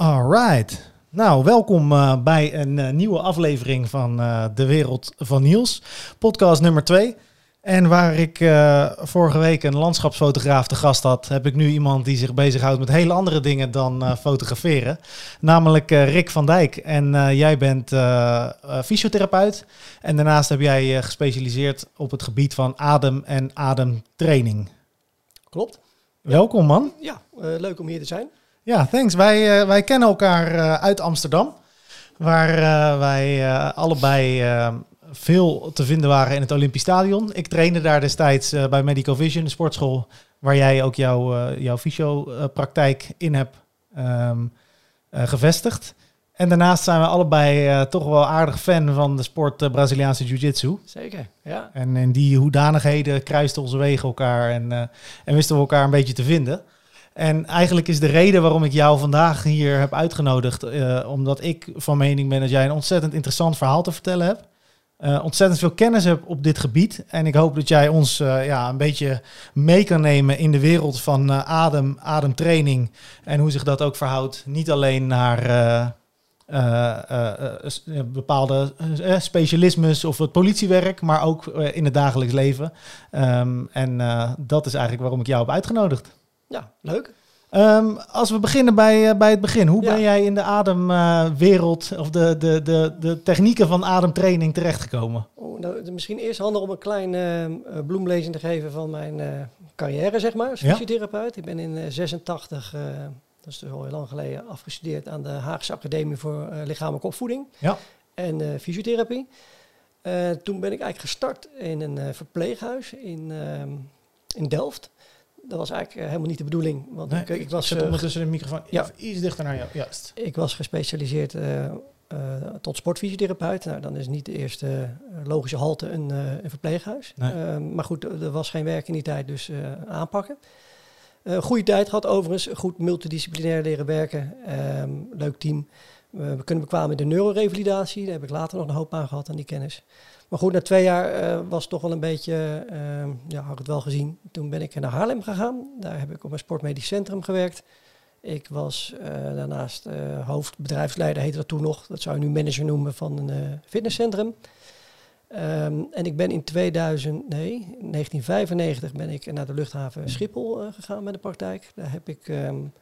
Alright. Nou, welkom uh, bij een uh, nieuwe aflevering van uh, De Wereld van Niels, podcast nummer 2. En waar ik vorige week een landschapsfotograaf te gast had, heb ik nu iemand die zich bezighoudt met hele andere dingen dan fotograferen. Namelijk Rick van Dijk. En jij bent fysiotherapeut. En daarnaast heb jij gespecialiseerd op het gebied van adem en ademtraining. Klopt. Welkom man. Ja, leuk om hier te zijn. Ja, thanks. Wij, uh, wij kennen elkaar uh, uit Amsterdam, waar uh, wij allebei veel te vinden waren in het Olympisch Stadion. Ik trainde daar destijds bij Medical Vision, de sportschool, waar jij ook jouw, jouw fysiopraktijk in hebt um, gevestigd. En daarnaast zijn we allebei toch wel aardig fan van de sport Braziliaanse Jiu-Jitsu. Zeker, ja. En in die hoedanigheden kruisten onze wegen elkaar en, en wisten we elkaar een beetje te vinden. En eigenlijk is de reden waarom ik jou vandaag hier heb uitgenodigd, uh, omdat ik van mening ben dat jij een ontzettend interessant verhaal te vertellen hebt. Uh, ontzettend veel kennis hebt op dit gebied. En ik hoop dat jij ons uh, ja, een beetje mee kan nemen in de wereld van adem, ademtraining. En hoe zich dat ook verhoudt. Niet alleen naar bepaalde specialismes of het politiewerk, maar ook in het dagelijks leven. Um, en dat is eigenlijk waarom ik jou heb uitgenodigd. Ja, leuk. Um, als we beginnen bij, uh, bij het begin. Hoe ja. ben jij in de ademwereld uh, of de, de, de, de technieken van ademtraining terechtgekomen? Oh, nou, misschien eerst handig om een klein uh, bloemlezing te geven van mijn carrière, zeg maar, als fysiotherapeut. Ik ben in 86, dat is dus al heel lang geleden, afgestudeerd aan de Haagse Academie voor Lichamelijke Opvoeding ja. en Fysiotherapie. toen ben ik eigenlijk gestart in een verpleeghuis in, in Delft dat was eigenlijk eh, helemaal niet de bedoeling. Want nee, ik, ik, was. Zet uh, ondertussen de microfoon ja, iets dichter naar jou. Juist. Ik was gespecialiseerd uh, uh, tot sportfysiotherapeut. Nou, dan is niet de eerste logische halte een, een verpleeghuis. Nee. Ehm, maar goed, er was geen werk in die tijd, dus aanpakken. goede tijd gehad overigens. Goed multidisciplinair leren werken. Um, leuk team. we kunnen bekwamen in de neurorevalidatie. Daar heb ik later nog een hoop aan gehad aan die kennis. Maar goed, na twee jaar uh, was toch wel een beetje, uh, ja, had ik het wel gezien. Toen ben ik naar Haarlem gegaan. Daar heb ik op een sportmedisch centrum gewerkt. Ik was uh, daarnaast hoofdbedrijfsleider, heette dat toen nog. Dat zou je nu manager noemen van een fitnesscentrum. Um, en ik ben in 2000, nee, 1995 ben ik naar de luchthaven Schiphol gegaan met de praktijk. Daar heb ik um,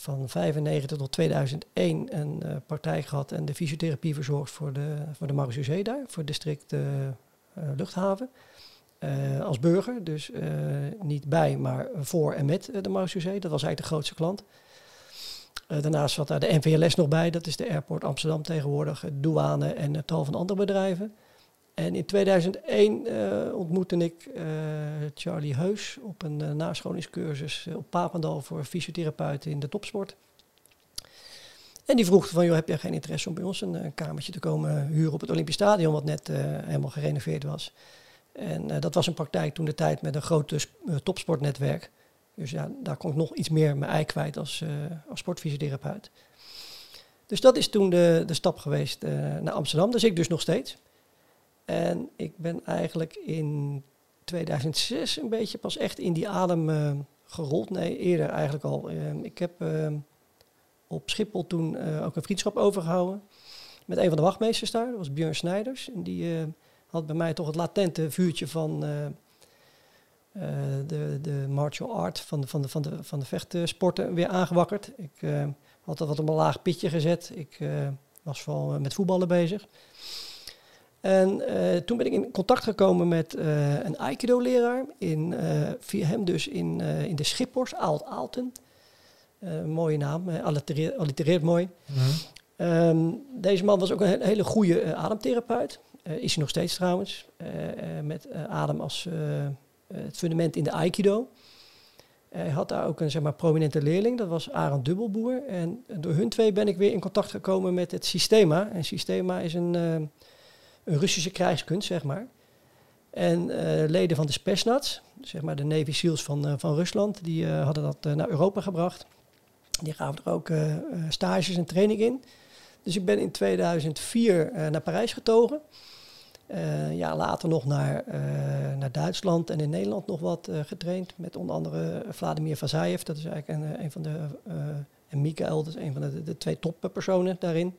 van 95 tot 2001 een uh, praktijk gehad en de fysiotherapie verzorgd voor de, voor de daar, voor district uh, luchthaven. Als burger, dus niet bij, maar voor en met de Marechaussee. Dat was eigenlijk de grootste klant. daarnaast zat daar de NVLS nog bij, dat is de Airport Amsterdam tegenwoordig, douane en tal van andere bedrijven. En in 2001 uh, ontmoette ik uh, Charlie Heus op een uh, nascholingscursus op Papendal voor fysiotherapeuten in de topsport. En die vroeg van, joh, heb jij geen interesse om bij ons een, kamertje te komen huren op het Olympisch Stadion, wat net helemaal gerenoveerd was. En dat was een praktijk toen de tijd met een groot topsportnetwerk. Dus ja, daar kon ik nog iets meer mijn ei kwijt als, als sportfysiotherapeut. Dus dat is toen de, de stap geweest naar Amsterdam. Dus ik dus nog steeds. En ik ben eigenlijk in 2006 een beetje pas echt in die adem uh, gerold. Nee, eerder eigenlijk al. Uh, ik heb uh, op Schiphol toen ook een vriendschap overgehouden met een van de wachtmeesters daar. Dat was Björn Snijders. En die had bij mij toch het latente vuurtje van de, de martial art, van de, van de, van de, van de vechtsporten weer aangewakkerd. Ik had dat wat op een laag pitje gezet. Ik was vooral met voetballen bezig. En uh, toen ben ik in contact gekomen met uh, een Aikido-leraar, in, uh, via hem dus in, in de Schippers, Aalt Aalten. mooie naam, allitereert, allitereert mooi. Mm -hmm. um, deze man was ook een hele goede ademtherapeut. is hij nog steeds trouwens, met adem als het fundament in de Aikido. Hij had daar ook een zeg maar, prominente leerling, dat was Arend Dubbelboer. En door hun twee ben ik weer in contact gekomen met het Systema. En Systema is een een Russische krijgskunst, zeg maar. En uh, leden van de Spetsnaz, zeg maar de Navy SEALs van, uh, van Rusland, die uh, hadden dat naar Europa gebracht. Die gaven er ook stages en training in. Dus ik ben in 2004 naar Parijs getogen. ja, later nog naar, naar Duitsland en in Nederland nog wat getraind. Met onder andere Vladimir Vazayev, dat is eigenlijk een, een van de En Mikael, dat is een van de, de twee toppersonen daarin.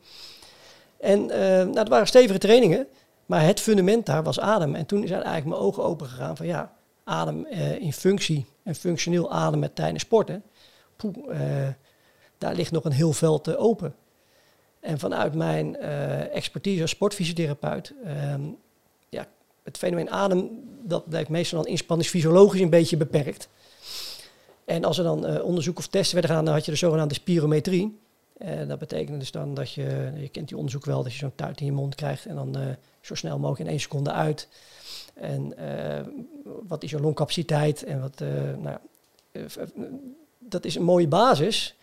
En uh, nou, dat waren stevige trainingen. Maar het fundament daar was adem. En toen zijn eigenlijk mijn ogen open gegaan van ja, adem uh, in functie en functioneel ademen tijdens sporten. Uh, daar ligt nog een heel veld uh, open. En vanuit mijn expertise als sportfysiotherapeut, ehm, ja, het fenomeen adem, dat blijft meestal dan inspanningsfysiologisch een beetje beperkt. En als er dan onderzoek of testen werden gedaan, dan had je de zogenaamde spirometrie. Uh, dat betekent dus dan dat je, je kent die onderzoek wel, dat je zo'n tuit in je mond krijgt en dan uh, zo snel mogelijk in één seconde uit. En uh, wat is je longcapaciteit en wat, nou, dat is een mooie basis.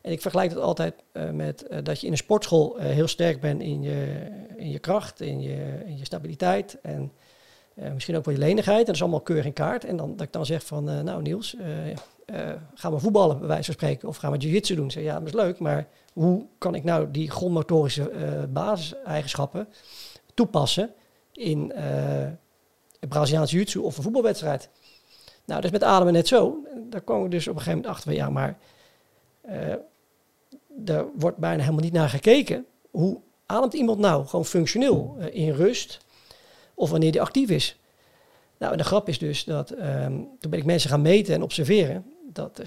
En ik vergelijk dat altijd met dat je in een sportschool heel sterk bent in je, in je kracht, in je, in je stabiliteit en misschien ook je lenigheid. En dat is allemaal keurig in kaart. En dan dat ik dan zeg van, nou Niels, uh, gaan we voetballen, bij wijze van spreken, of gaan we jiu-jitsu doen? Zeg, ja, dat is leuk, maar hoe kan ik nou die grondmotorische basiseigenschappen toepassen in een Braziliaans jiu-jitsu of een voetbalwedstrijd? Nou, dat is met ademen net zo. Daar komen we dus op een gegeven moment achter van, ja, maar er wordt bijna helemaal niet naar gekeken. Hoe ademt iemand nou gewoon functioneel, in rust, of wanneer die actief is? Nou, en de grap is dus dat um, toen ben ik mensen gaan meten en observeren dat 70%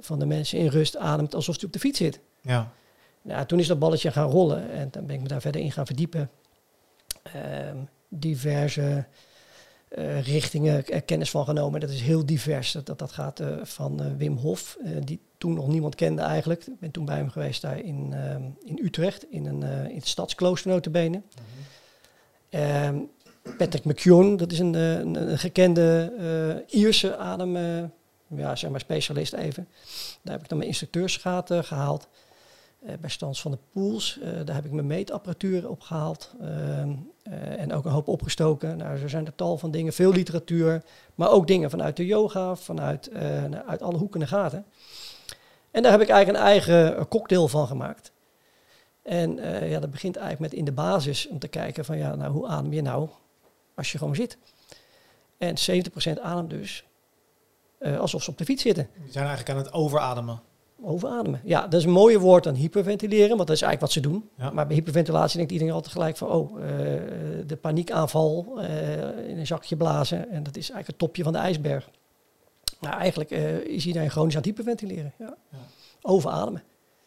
van de mensen in rust ademt alsof hij op de fiets zit. Ja. Nou, toen is dat balletje gaan rollen en dan ben ik me daar verder in gaan verdiepen. Um, diverse uh, richtingen er kennis van genomen. Dat is heel divers. Dat, dat, gaat uh, van uh, Wim Hof, die toen nog niemand kende eigenlijk. Ik ben toen bij hem geweest daar in, um, in Utrecht, in, een, in het stadsklooster notabene. Mm -hmm. Patrick McKeown, dat is een, een, een gekende Ierse adem ja, zeg maar specialist even. Daar heb ik dan mijn instructeursgaten gehaald. Uh, bij Stans van de Pools, uh, daar heb ik mijn meetapparatuur opgehaald. Uh, en ook een hoop opgestoken. Nou, zo zijn er tal van dingen, veel literatuur. Maar ook dingen vanuit de yoga, vanuit uit alle hoeken en gaten. En daar heb ik eigenlijk een eigen cocktail van gemaakt. En ja, dat begint eigenlijk met in de basis om te kijken van ja, nou hoe adem je nou als je gewoon zit. En 70% adem dus uh, alsof ze op de fiets zitten. Die zijn eigenlijk aan het overademen. Overademen. Ja, dat is een mooier woord dan hyperventileren, want dat is eigenlijk wat ze doen. Ja. Maar bij hyperventilatie denkt iedereen altijd gelijk van, oh, uh, de paniekaanval, in een zakje blazen. En dat is eigenlijk het topje van de ijsberg. Nou, eigenlijk is iedereen chronisch aan het hyperventileren. Ja. ja. Overademen.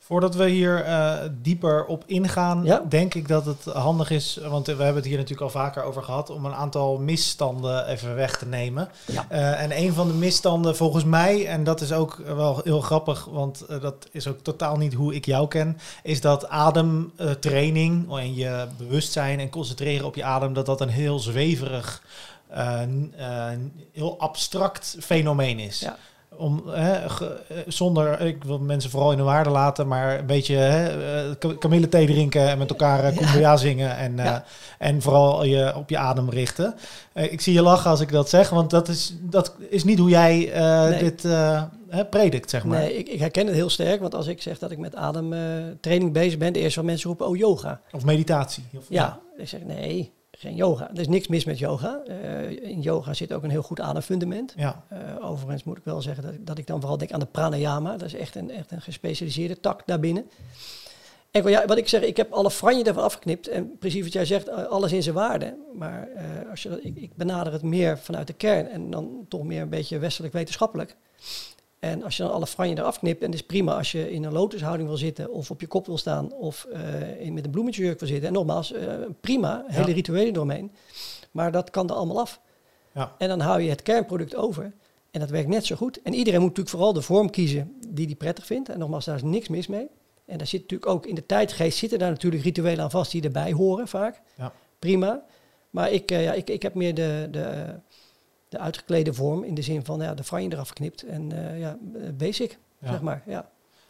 Voordat we hier uh, dieper op ingaan, ja. denk ik dat het handig is, want we hebben het hier natuurlijk al vaker over gehad, om een aantal misstanden even weg te nemen. Ja. Uh, en een van de misstanden volgens mij, en dat is ook wel heel grappig, want uh, dat is ook totaal niet hoe ik jou ken, is dat ademtraining en je bewustzijn en concentreren op je adem, dat dat een heel zweverig, heel abstract fenomeen is. Ja om hè, eh, zonder, ik wil mensen vooral in de waarde laten, maar een beetje hè, eh, kamillethee drinken en met elkaar kumbaya ja. zingen en, ja. uh, en vooral je op je adem richten. Uh, ik zie je lachen als ik dat zeg, want dat is, dat is niet hoe jij uh, nee. dit hè, predikt, zeg maar. Nee, ik, ik, herken het heel sterk, want als ik zeg dat ik met ademtraining bezig ben, de eerste mensen roepen, oh yoga. Of meditatie. Of, ja, ik zeg nee, geen yoga. Er is niks mis met yoga. Uh, in yoga zit ook een heel goed ademfundament. Ja. Uh, overigens moet ik wel zeggen dat, dat ik dan vooral denk aan de pranayama. Dat is echt een, echt een gespecialiseerde tak daarbinnen. En ja, wat ik zeg, ik heb alle franje ervan afgeknipt. En precies wat jij zegt, eh, alles in zijn waarde. Maar uh, als je ik, ik benader het meer vanuit de kern en dan toch meer een beetje westelijk wetenschappelijk. En als je dan alle franje eraf knipt, en het is prima als je in een lotushouding wil zitten, of op je kop wil staan, of uh, in, met een bloemetjesjurk wil zitten. En nogmaals, uh, prima, hele rituelen doorheen. Maar dat kan er allemaal af. Ja. En dan hou je het kernproduct over. En dat werkt net zo goed. En iedereen moet natuurlijk vooral de vorm kiezen die hij prettig vindt. En nogmaals, daar is niks mis mee. En daar zit natuurlijk ook in de tijdgeest zitten daar natuurlijk rituelen aan vast die erbij horen vaak. Ja. Prima. Maar ik, uh, ja, ik, ik heb meer de, de, de uitgeklede vorm in de zin van ja, de franje eraf geknipt en uh, ja, basic, ja. zeg maar. Ja.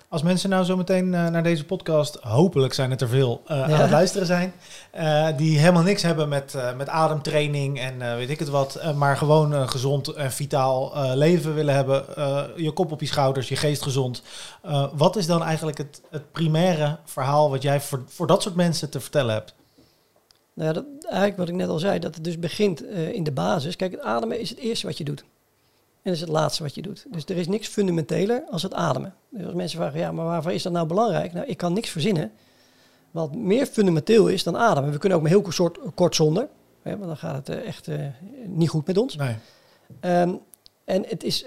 Als mensen nou zo meteen uh, naar deze podcast, hopelijk zijn het er veel, uh, ja. aan het luisteren zijn, die helemaal niks hebben met, met ademtraining en weet ik het wat, maar gewoon een gezond en vitaal leven willen hebben, je kop op je schouders, je geest gezond. wat is dan eigenlijk het, het primaire verhaal wat jij voor, voor dat soort mensen te vertellen hebt? Nou ja, dat, eigenlijk wat ik net al zei, dat het dus begint uh, in de basis. Kijk, het ademen is het eerste wat je doet. dat is het laatste wat je doet. Dus er is niks fundamenteler als het ademen. Dus als mensen vragen, ja, maar waarvoor is dat nou belangrijk? Nou, ik kan niks verzinnen wat meer fundamenteel is dan ademen. We kunnen ook maar heel kort, kort zonder, hè, want dan gaat het eh, echt uh, niet goed met ons. Nee. Um, en het is,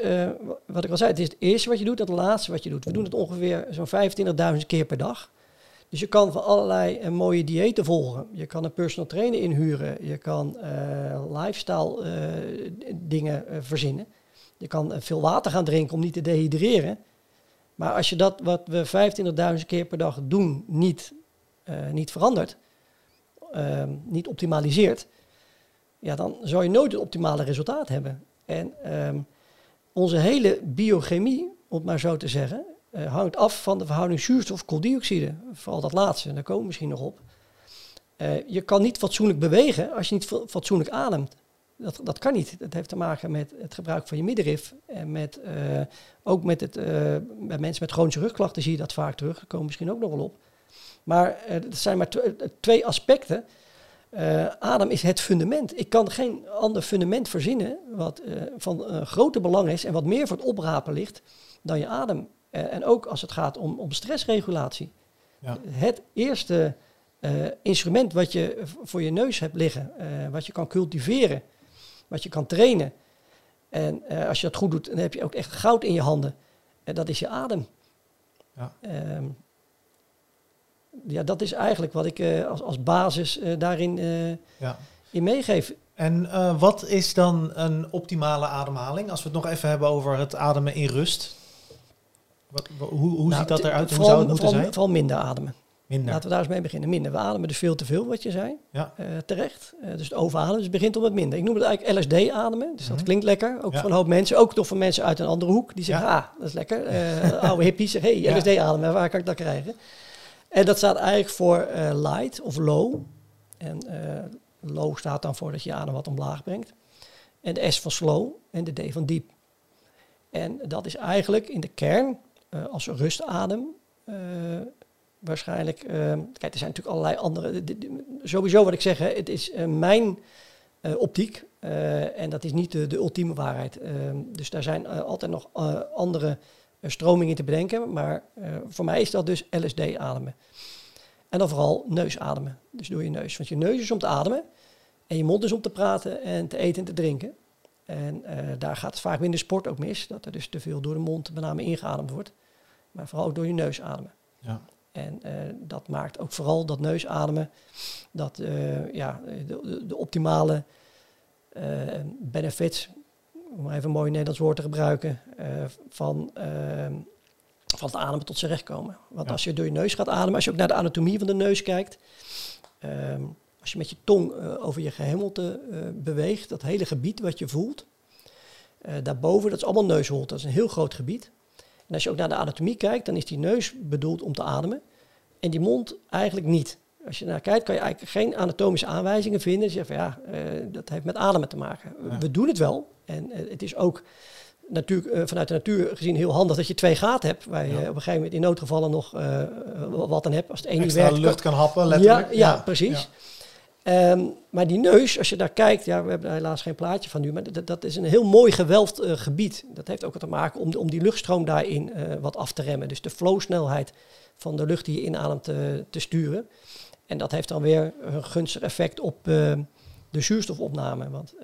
wat ik al zei, het is het eerste wat je doet en het laatste wat je doet. We doen het ongeveer zo'n 25.000 keer per dag. Dus je kan van allerlei uh, mooie diëten volgen. Je kan een personal trainer inhuren. Je kan uh, lifestyle dingen verzinnen. Je kan veel water gaan drinken om niet te dehydreren. Maar als je dat wat we 25.000 keer per dag doen niet, niet verandert, ehm, niet optimaliseert, ja, dan zou je nooit het optimale resultaat hebben. En um, onze hele biochemie, om het maar zo te zeggen, uh, hangt af van de verhouding zuurstof-kooldioxide. Vooral dat laatste, daar komen we misschien nog op. Uh, je kan niet fatsoenlijk bewegen als je niet fatsoenlijk ademt. Dat, dat kan niet. Dat heeft te maken met het gebruik van je middenrif. En met, uh, ook met het, bij mensen met chronische rugklachten zie je dat vaak terug. Daar komen we misschien ook nog wel op. Maar het zijn maar twee aspecten adem is het fundament. Ik kan geen ander fundament verzinnen wat van uh, grote belang is en wat meer voor het oprapen ligt dan je adem. En ook als het gaat om, om stressregulatie. Ja. Het eerste instrument wat je voor je neus hebt liggen, wat je kan cultiveren, wat je kan trainen. En als je dat goed doet, dan heb je ook echt goud in je handen. En dat is je adem. Ja. Ehm, ja, dat is eigenlijk wat ik uh, als, als basis uh, daarin uh, ja. in meegeef. En wat is dan een optimale ademhaling? Als we het nog even hebben over het ademen in rust. Wat, hoe hoe nou, ziet dat eruit? Hoe zou het moeten vooral, zijn? Vooral minder ademen. Minder. Laten we daar eens mee beginnen. Minder. We ademen dus veel te veel, wat je zei. Ja. terecht. dus het overademen. Dus het begint om het minder. Ik noem het eigenlijk LSD ademen. Dus dat mhm. klinkt lekker. Ook ja. van een hoop mensen. Ook toch van mensen uit een andere hoek. Die zeggen, ah, dat is lekker. oude hippies zeggen, hey, LSD ademen. Waar kan ik dat krijgen? En dat staat eigenlijk voor uh, light of low. En uh, low staat dan voor dat je adem wat omlaag brengt. En de S van slow en de D van diep. En dat is eigenlijk in de kern uh, als rustadem waarschijnlijk. kijk, er zijn natuurlijk allerlei andere. sowieso wat ik zeg, het is mijn optiek. en dat is niet de, de ultieme waarheid. dus daar zijn altijd nog andere stromingen te bedenken. Maar voor mij is dat dus LSD ademen. En dan vooral neusademen. Dus door je neus. Want je neus is om te ademen. En je mond is om te praten en te eten en te drinken. En uh, daar gaat het vaak minder sport ook mis. Dat er dus te veel door de mond met name ingeademd wordt. Maar vooral ook door je neus ademen. Ja. En uh, dat maakt ook vooral dat neusademen, dat ja, de, de, optimale benefits om even een mooi Nederlands woord te gebruiken, van, uh, van het ademen tot zijn recht komen. Want als je door je neus gaat ademen, als je ook naar de anatomie van de neus kijkt, uh, als je met je tong eh, over je gehemelte beweegt, dat hele gebied wat je voelt, daarboven, dat is allemaal neusholte, dat is een heel groot gebied. En als je ook naar de anatomie kijkt, dan is die neus bedoeld om te ademen en die mond eigenlijk niet. Als je naar kijkt, kan je eigenlijk geen anatomische aanwijzingen vinden. Je zegt van ja, dat heeft met ademen te maken. We doen het wel, en het is ook natuur, vanuit de natuur gezien heel handig dat je twee gaten hebt. Waar je ja. op een gegeven moment in noodgevallen nog uh, wat aan hebt. Als het werkt. lucht kan happen, letterlijk. Ja, ja, ja. precies. Um, maar die neus, als je daar kijkt, ja, we hebben helaas geen plaatje van nu, maar dat, is een heel mooi gewelfd uh, gebied. Dat heeft ook wat te maken om, om die luchtstroom daarin uh, wat af te remmen. Dus de flowsnelheid van de lucht die je inademt te, te sturen. En dat heeft dan weer een gunstig effect op de zuurstofopname. Want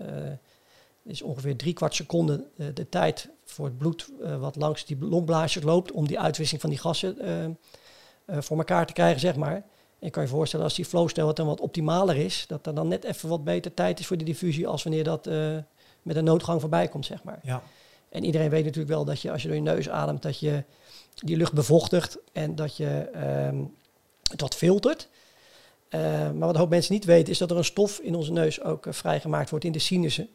is ongeveer drie kwart seconde de tijd voor het bloed wat langs die longblaasjes loopt om die uitwisseling van die gassen voor elkaar te krijgen, zeg maar. Je kan je voorstellen als die flowsnelheid dan wat optimaler is, dat er dan net even wat beter tijd is voor die diffusie als wanneer dat met een noodgang voorbij komt, zeg maar. Ja. En iedereen weet natuurlijk wel dat je als je door je neus ademt, dat je die lucht bevochtigt en dat je um, het wat filtert. Uh, maar wat een hoop mensen niet weten, is dat er een stof in onze neus ook uh, vrijgemaakt wordt in de sinussen.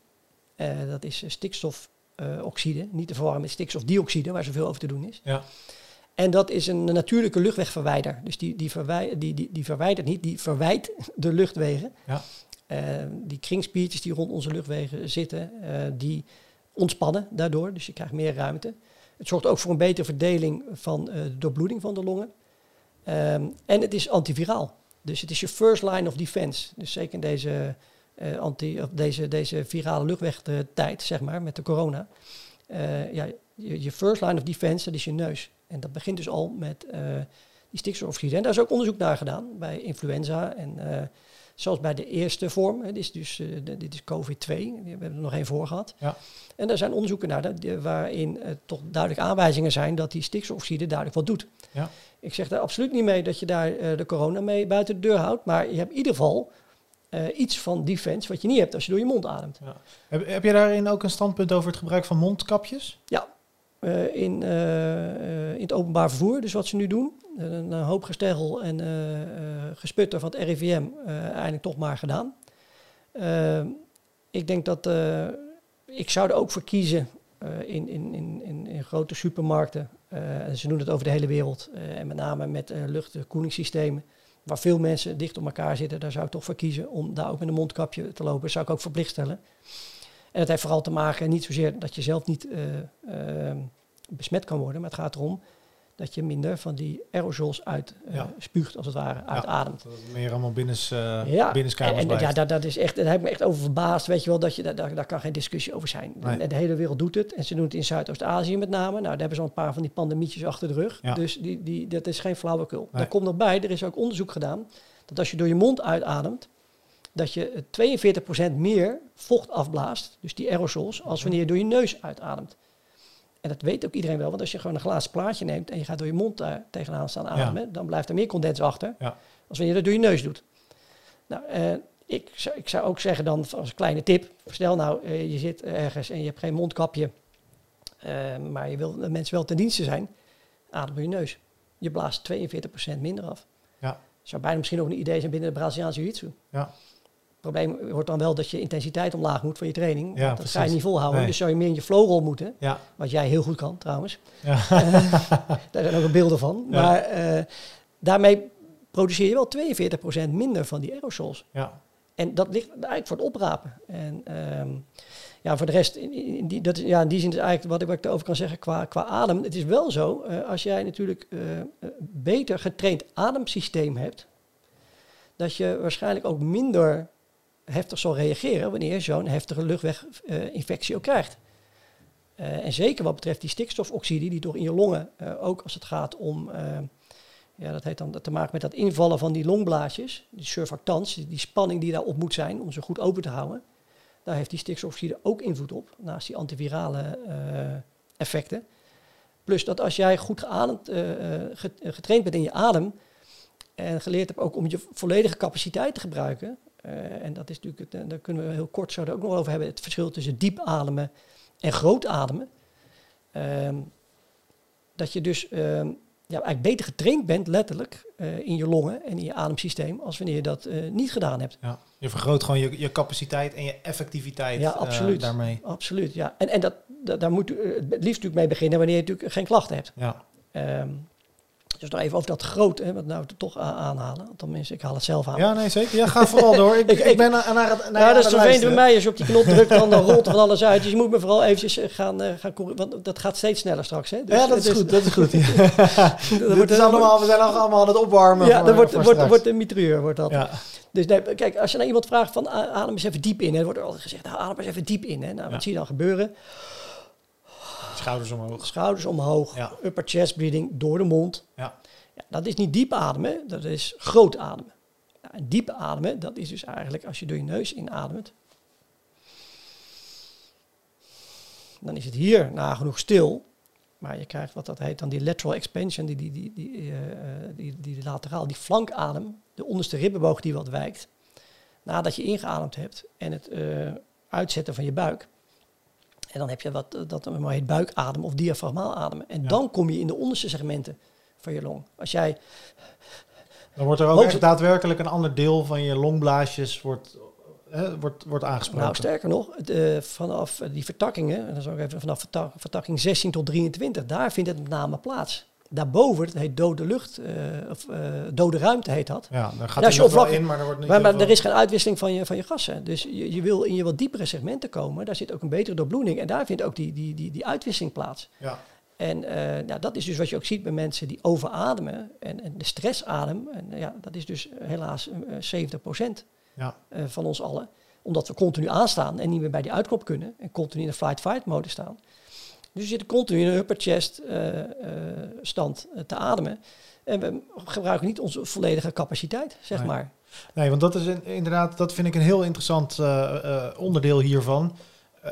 Dat is stikstofoxide, niet te verwarren met stikstofdioxide, waar zoveel over te doen is. Ja. En dat is een natuurlijke luchtwegverwijder. Dus die, die, verwij die, die, die verwijdert niet, die verwijt de luchtwegen. Ja. Uh, die kringspiertjes die rond onze luchtwegen zitten, uh, die ontspannen daardoor. Dus je krijgt meer ruimte. Het zorgt ook voor een betere verdeling van uh, de doorbloeding van de longen. Um, en het is antiviraal. Dus het is je first line of defense. Dus zeker in deze anti, of deze, deze virale luchtwegtijd, zeg maar, met de corona. eh, ja, je, je first line of defense, dat is je neus. En dat begint dus al met uh, die stikstofoxide. En daar is ook onderzoek naar gedaan bij influenza en uh, zoals bij de eerste vorm. Hè, dit is dus de, dit is COVID-2, we hebben er nog één voor gehad. Ja. En daar zijn onderzoeken naar de, waarin toch duidelijk aanwijzingen zijn dat die stikstofoxide duidelijk wat doet. Ja. Ik zeg daar absoluut niet mee dat je daar de corona mee buiten de deur houdt, maar je hebt in ieder geval iets van defense wat je niet hebt als je door je mond ademt. Ja. Heb, heb je daarin ook een standpunt over het gebruik van mondkapjes? Ja, uh, in, uh, in het openbaar vervoer, dus wat ze nu doen. Een, hoop gesteggel en gesputter van het RIVM eigenlijk toch maar gedaan. ik denk dat ik zou er ook voor kiezen in, in, in, in, grote supermarkten. ze doen het over de hele wereld en met name met luchtkoelingssystemen waar veel mensen dicht op elkaar zitten, daar zou ik toch voor kiezen om daar ook met een mondkapje te lopen. Dat zou ik ook verplicht stellen. En dat heeft vooral te maken, niet zozeer dat je zelf niet uh, uh, besmet kan worden, maar het gaat erom dat je minder van die aerosols uit uh, spuugt, als het ware, uitademt. dat het meer allemaal binnens, uh, ja. binnenskamers en, en ja, dat, dat is echt, daar heb ik me echt over verbaasd, weet je wel, dat je, daar, daar kan geen discussie over zijn. Nee. De, hele wereld doet het, en ze doen het in Zuidoost-Azië met name. Nou, daar hebben ze al een paar van die pandemietjes achter de rug. Ja. Dus die, die, dat is geen flauwekul. Nee. Daar komt nog bij, er is ook onderzoek gedaan, dat als je door je mond uitademt, dat je 42% meer vocht afblaast, dus die aerosols, als wanneer je door je neus uitademt. En dat weet ook iedereen wel, want als je gewoon een glazen plaatje neemt en je gaat door je mond daar tegenaan staan ademen, dan blijft er meer condens achter ja. als wanneer je dat door je neus doet. Nou, uh, ik, zou, ik zou ook zeggen dan als kleine tip, stel nou uh, je zit ergens en je hebt geen mondkapje, uh, maar je wil de mensen wel ten dienste zijn, adem door je neus. Je blaast 42% minder af. Ja. Zou bijna misschien ook een idee zijn binnen de Braziliaanse jiu-jitsu. Ja probleem wordt dan wel dat je intensiteit omlaag moet voor je training. Ja, dat ga je niet volhouden. Nee. Dus zou je meer in je flowroll moeten. Ja. Wat jij heel goed kan trouwens. Ja. Uh, daar zijn ook beelden van. Maar uh, daarmee produceer je wel 42% minder van die aerosols. Ja. En dat ligt eigenlijk voor het oprapen. En um, ja, voor de rest, in, in, die, dat, ja, in die zin is eigenlijk wat ik, wat ik erover kan zeggen qua, qua adem. Het is wel zo, uh, als jij natuurlijk beter getraind ademsysteem hebt, dat je waarschijnlijk ook minder heftig zal reageren wanneer je zo'n heftige luchtweginfectie ook krijgt. Uh, en zeker wat betreft die stikstofoxide, die door in je longen, uh, ook als het gaat om, uh, ja, dat heeft dan te maken met dat invallen van die longblaasjes, die surfactants, die, die spanning die daarop moet zijn om ze goed open te houden, daar heeft die stikstofoxide ook invloed op, naast die antivirale effecten. Plus dat als jij goed geademd, getraind bent in je adem en geleerd hebt ook om je volledige capaciteit te gebruiken, uh, en dat is natuurlijk, het, daar kunnen we heel kort zo ook nog over hebben, het verschil tussen diep ademen en groot ademen. Um, dat je dus um, ja, eigenlijk beter getraind bent, letterlijk, uh, in je longen en in je ademsysteem, als wanneer je dat uh, niet gedaan hebt. Ja, je vergroot gewoon je, je capaciteit en je effectiviteit ja, absoluut, daarmee. Absoluut, ja. En, en dat, dat daar moet u het liefst natuurlijk mee beginnen wanneer je natuurlijk geen klachten hebt. Ja. Um, dus nog even over dat groot, hè, wat nou toch aanhalen. Tenminste, ik haal het zelf aan. Ja, nee, zeker. Ja, ga vooral door. Ik, ik, ben naar, naar het naar Ja, dat is vervelend bij mij. Als je op die knop drukt, dan, dan rolt er van alles uit. Dus je moet me vooral eventjes eh, gaan, uh, gaan want dat gaat steeds sneller straks. Hè? Dus, ja, dat is dus, goed. Dat is goed. dat wordt, is allemaal, we zijn allemaal aan het opwarmen. Ja, dan wordt, wordt, wordt een mitrailleur. Wordt dat. Ja. Dus nee, kijk, als je naar iemand vraagt van adem eens even diep in. Hè, wordt er altijd gezegd, nou, adem eens even diep in. Hè. Nou, wat zie je dan gebeuren? Schouders omhoog. Schouders omhoog. Ja. Upper chest breathing door de mond. Ja. Ja, dat is niet diep ademen, dat is groot ademen. Nou, en diep ademen, dat is dus eigenlijk als je door je neus inademt. Dan is het hier nagenoeg stil. Maar je krijgt wat dat heet dan die lateral expansion, die, die, die, die, uh, die, die, lateraal, die flankadem, de onderste ribbenboog die wat wijkt. Nadat je ingeademd hebt en het uh, uitzetten van je buik. En dan heb je wat dat maar heet buikadem of diafragmaal ademen. En ja. dan kom je in de onderste segmenten van je long. Als jij... Dan wordt er ook echt daadwerkelijk een ander deel van je longblaasjes wordt, hè, wordt, wordt aangesproken. Nou, sterker nog, vanaf die vertakkingen, en dan zou ik even vanaf vertakking 16 tot 23, daar vindt het met name plaats. Daarboven, dat heet dode lucht, uh, of uh, dode ruimte heet dat. Ja, daar gaat je wel in, maar er wordt niet Maar, maar er is geen uitwisseling van je, van je gassen. Dus je, je wil in je wat diepere segmenten komen. Daar zit ook een betere doorbloeding. En daar vindt ook die, die, die, die uitwisseling plaats. Ja. En uh, nou, dat is dus wat je ook ziet bij mensen die overademen en, en de stressadem. En ja, dat is dus helaas uh, 70% ja. van ons allen. Omdat we continu aanstaan en niet meer bij die uitknop kunnen. En continu in de flight-fight mode staan. Dus we zitten continu in een upper chest eh, eh, stand eh, te ademen. En we gebruiken niet onze volledige capaciteit, zeg Nee. maar. Nee, want dat is in- inderdaad, dat vind ik een heel interessant onderdeel hiervan.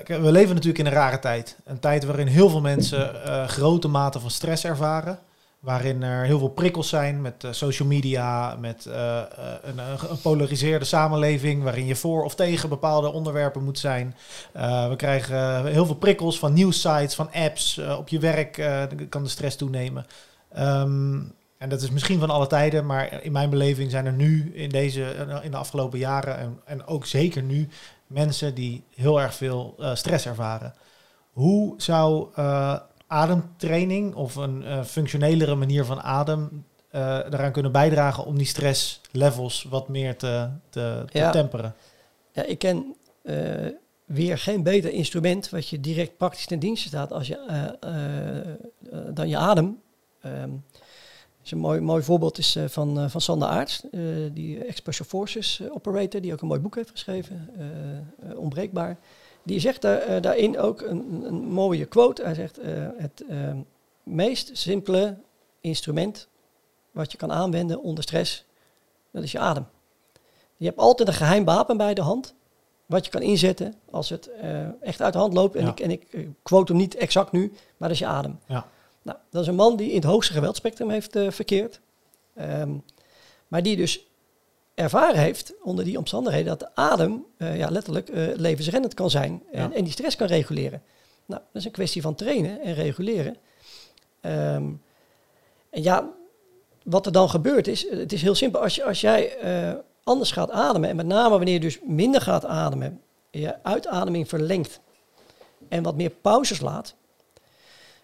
We leven natuurlijk in een rare tijd. Een tijd waarin heel veel mensen grote mate van stress ervaren. Waarin er heel veel prikkels zijn met eh, social media, met eh, eh, een, een polariseerde samenleving, waarin je voor of tegen bepaalde onderwerpen moet zijn. We krijgen heel veel prikkels van nieuwssites, van apps. Op je werk kan de stress toenemen. Ehm, en dat is misschien van alle tijden, maar in mijn beleving zijn er nu in, deze, in de afgelopen jaren en, en ook zeker nu mensen die heel erg veel stress ervaren. Hoe zou ademtraining of een eh, functionelere manier van adem eh eraan kunnen bijdragen om die stresslevels wat meer te, te, te Ja. temperen? Ja, ik ken eh, weer geen beter instrument wat je direct praktisch ten dienste staat als je, eh, eh, eh, dan je adem. Dus een mooi, mooi voorbeeld is eh, van, eh, van Sander Aarts, eh, die Expression Forces eh, operator, die ook een mooi boek heeft geschreven, eh, eh, Onbreekbaar. Die zegt daar, eh, daarin ook een, een- mooie quote. Hij zegt, eh, het eh, meest simpele instrument wat je kan aanwenden onder stress, dat is je adem. Je hebt altijd een geheim wapen bij de hand, wat je kan inzetten als het eh, echt uit de hand loopt. En, Ja. ik, en ik quote hem niet exact nu, maar dat is je adem. Ja. Nou, dat is een man die in het hoogste geweldspectrum heeft verkeerd. Ehm, maar die dus ervaren heeft onder die omstandigheden dat de adem eh, ja, letterlijk levensreddend kan zijn en, Ja. en die stress kan reguleren. Nou, dat is een kwestie van trainen en reguleren. Ehm, en ja, wat er dan gebeurt is, eh, het is heel simpel. Als, je, als jij anders gaat ademen, en met name wanneer je dus minder gaat ademen, je uitademing verlengt en wat meer pauzes laat,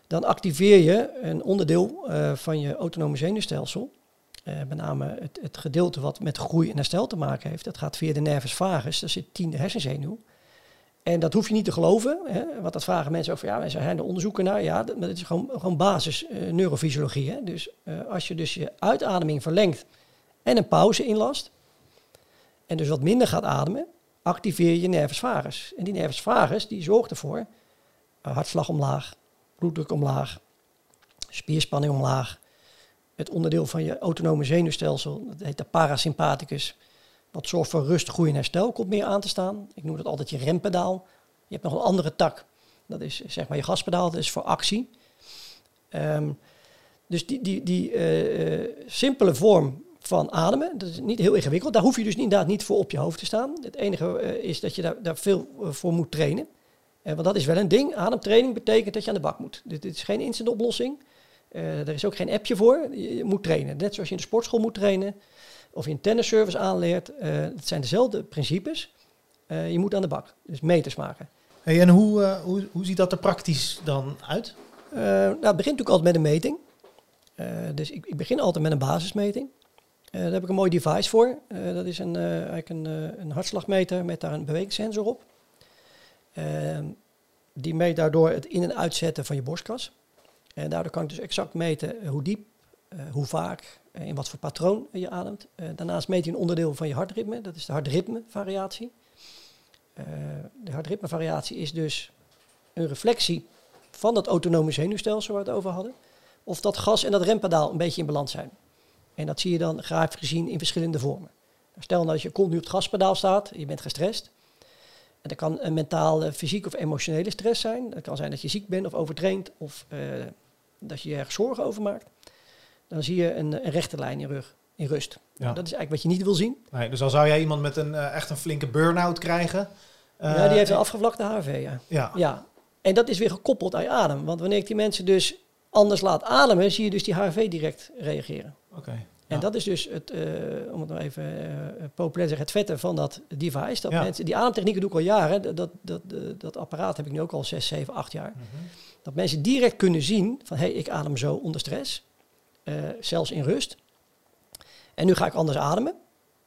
dan activeer je een onderdeel van je autonome zenuwstelsel. Eh, met name het, het gedeelte wat met groei en herstel te maken heeft. Dat gaat via de nervus vagus, dat zit tiende hersenzenuw. En dat hoef je niet te geloven, hè, want dat vragen mensen van, ja, er zijn er onderzoeken naar. Ja, dat, is gewoon, gewoon basis eh, neurofysiologie. Hè. Dus eh, als je dus je uitademing verlengt en een pauze inlast, en dus wat minder gaat ademen, activeer je nervus vagus. En die nervus vagus, die zorgt ervoor, hartslag omlaag, bloeddruk omlaag, spierspanning omlaag. Het onderdeel van je autonome zenuwstelsel, dat heet de parasympathicus, wat zorgt voor rust, groei en herstel, komt meer aan te staan. Ik noem dat altijd je rempedaal. Je hebt nog een andere tak, dat is zeg maar je gaspedaal, dat is voor actie. Ehm, dus die, die, die eh, eh, simpele vorm van ademen, dat is niet heel ingewikkeld. Daar hoef je dus inderdaad niet voor op je hoofd te staan. Het enige eh, is dat je daar, daar veel voor moet trainen. Want dat is wel een ding. Ademtraining betekent dat je aan de bak moet. Dit, dit is geen instant oplossing. Eh, er is ook geen appje voor. Je, moet trainen. Net zoals je in de sportschool moet trainen. Of je een tennisservice aanleert. Eh, het zijn dezelfde principes. Eh, je moet aan de bak. Dus meters maken. Hey, en hoe, hoe, hoe ziet dat er praktisch dan uit? Nou, het begint natuurlijk altijd met een meting. Dus ik, ik begin altijd met een basismeting. Daar heb ik een mooi device voor. Dat is een, eigenlijk een, een hartslagmeter met daar een bewegingssensor op. Die meet daardoor het in- en uitzetten van je borstkas. En daardoor kan ik dus exact meten eh, hoe diep, eh, hoe vaak, eh, in wat voor patroon je ademt. Eh, daarnaast meet je een onderdeel van je hartritme. Dat is de hartritmevariatie. Eh de hartritmevariatie is dus een reflectie van dat autonome zenuwstelsel waar we het over hadden. Of dat gas en dat rempedaal een beetje in balans zijn. En dat zie je dan grafisch gezien in verschillende vormen. Stel nou dat je continu op het gaspedaal staat, je bent gestrest. En dat kan een mentale, fysiek of emotionele stress zijn. Het kan zijn dat je ziek bent of overtraind of eh, dat je je ergens zorgen over maakt. Dan zie je een, een rechte lijn in, rug, in rust. Ja. Dat is eigenlijk wat je niet wil zien. Nee, dus al zou jij iemand met een eh, echt een flinke burn-out krijgen. eh, ja, die heeft een afgevlakte HRV, ja. Ja, Ja, en dat is weer gekoppeld aan je adem. Want wanneer ik die mensen dus anders laat ademen, zie je dus die HRV direct reageren. oké. En Ja. dat is dus het, eh, om het nou even eh, populair te zeggen, het vette van dat device. Dat mensen, die ademtechnieken doe ik al jaren. Dat, dat, dat, eh, dat apparaat heb ik nu ook al 6, 7, 8 jaar. Mhm. Dat mensen direct kunnen zien van, hé, hey, ik adem zo onder stress. eh, zelfs in rust. En nu ga ik anders ademen.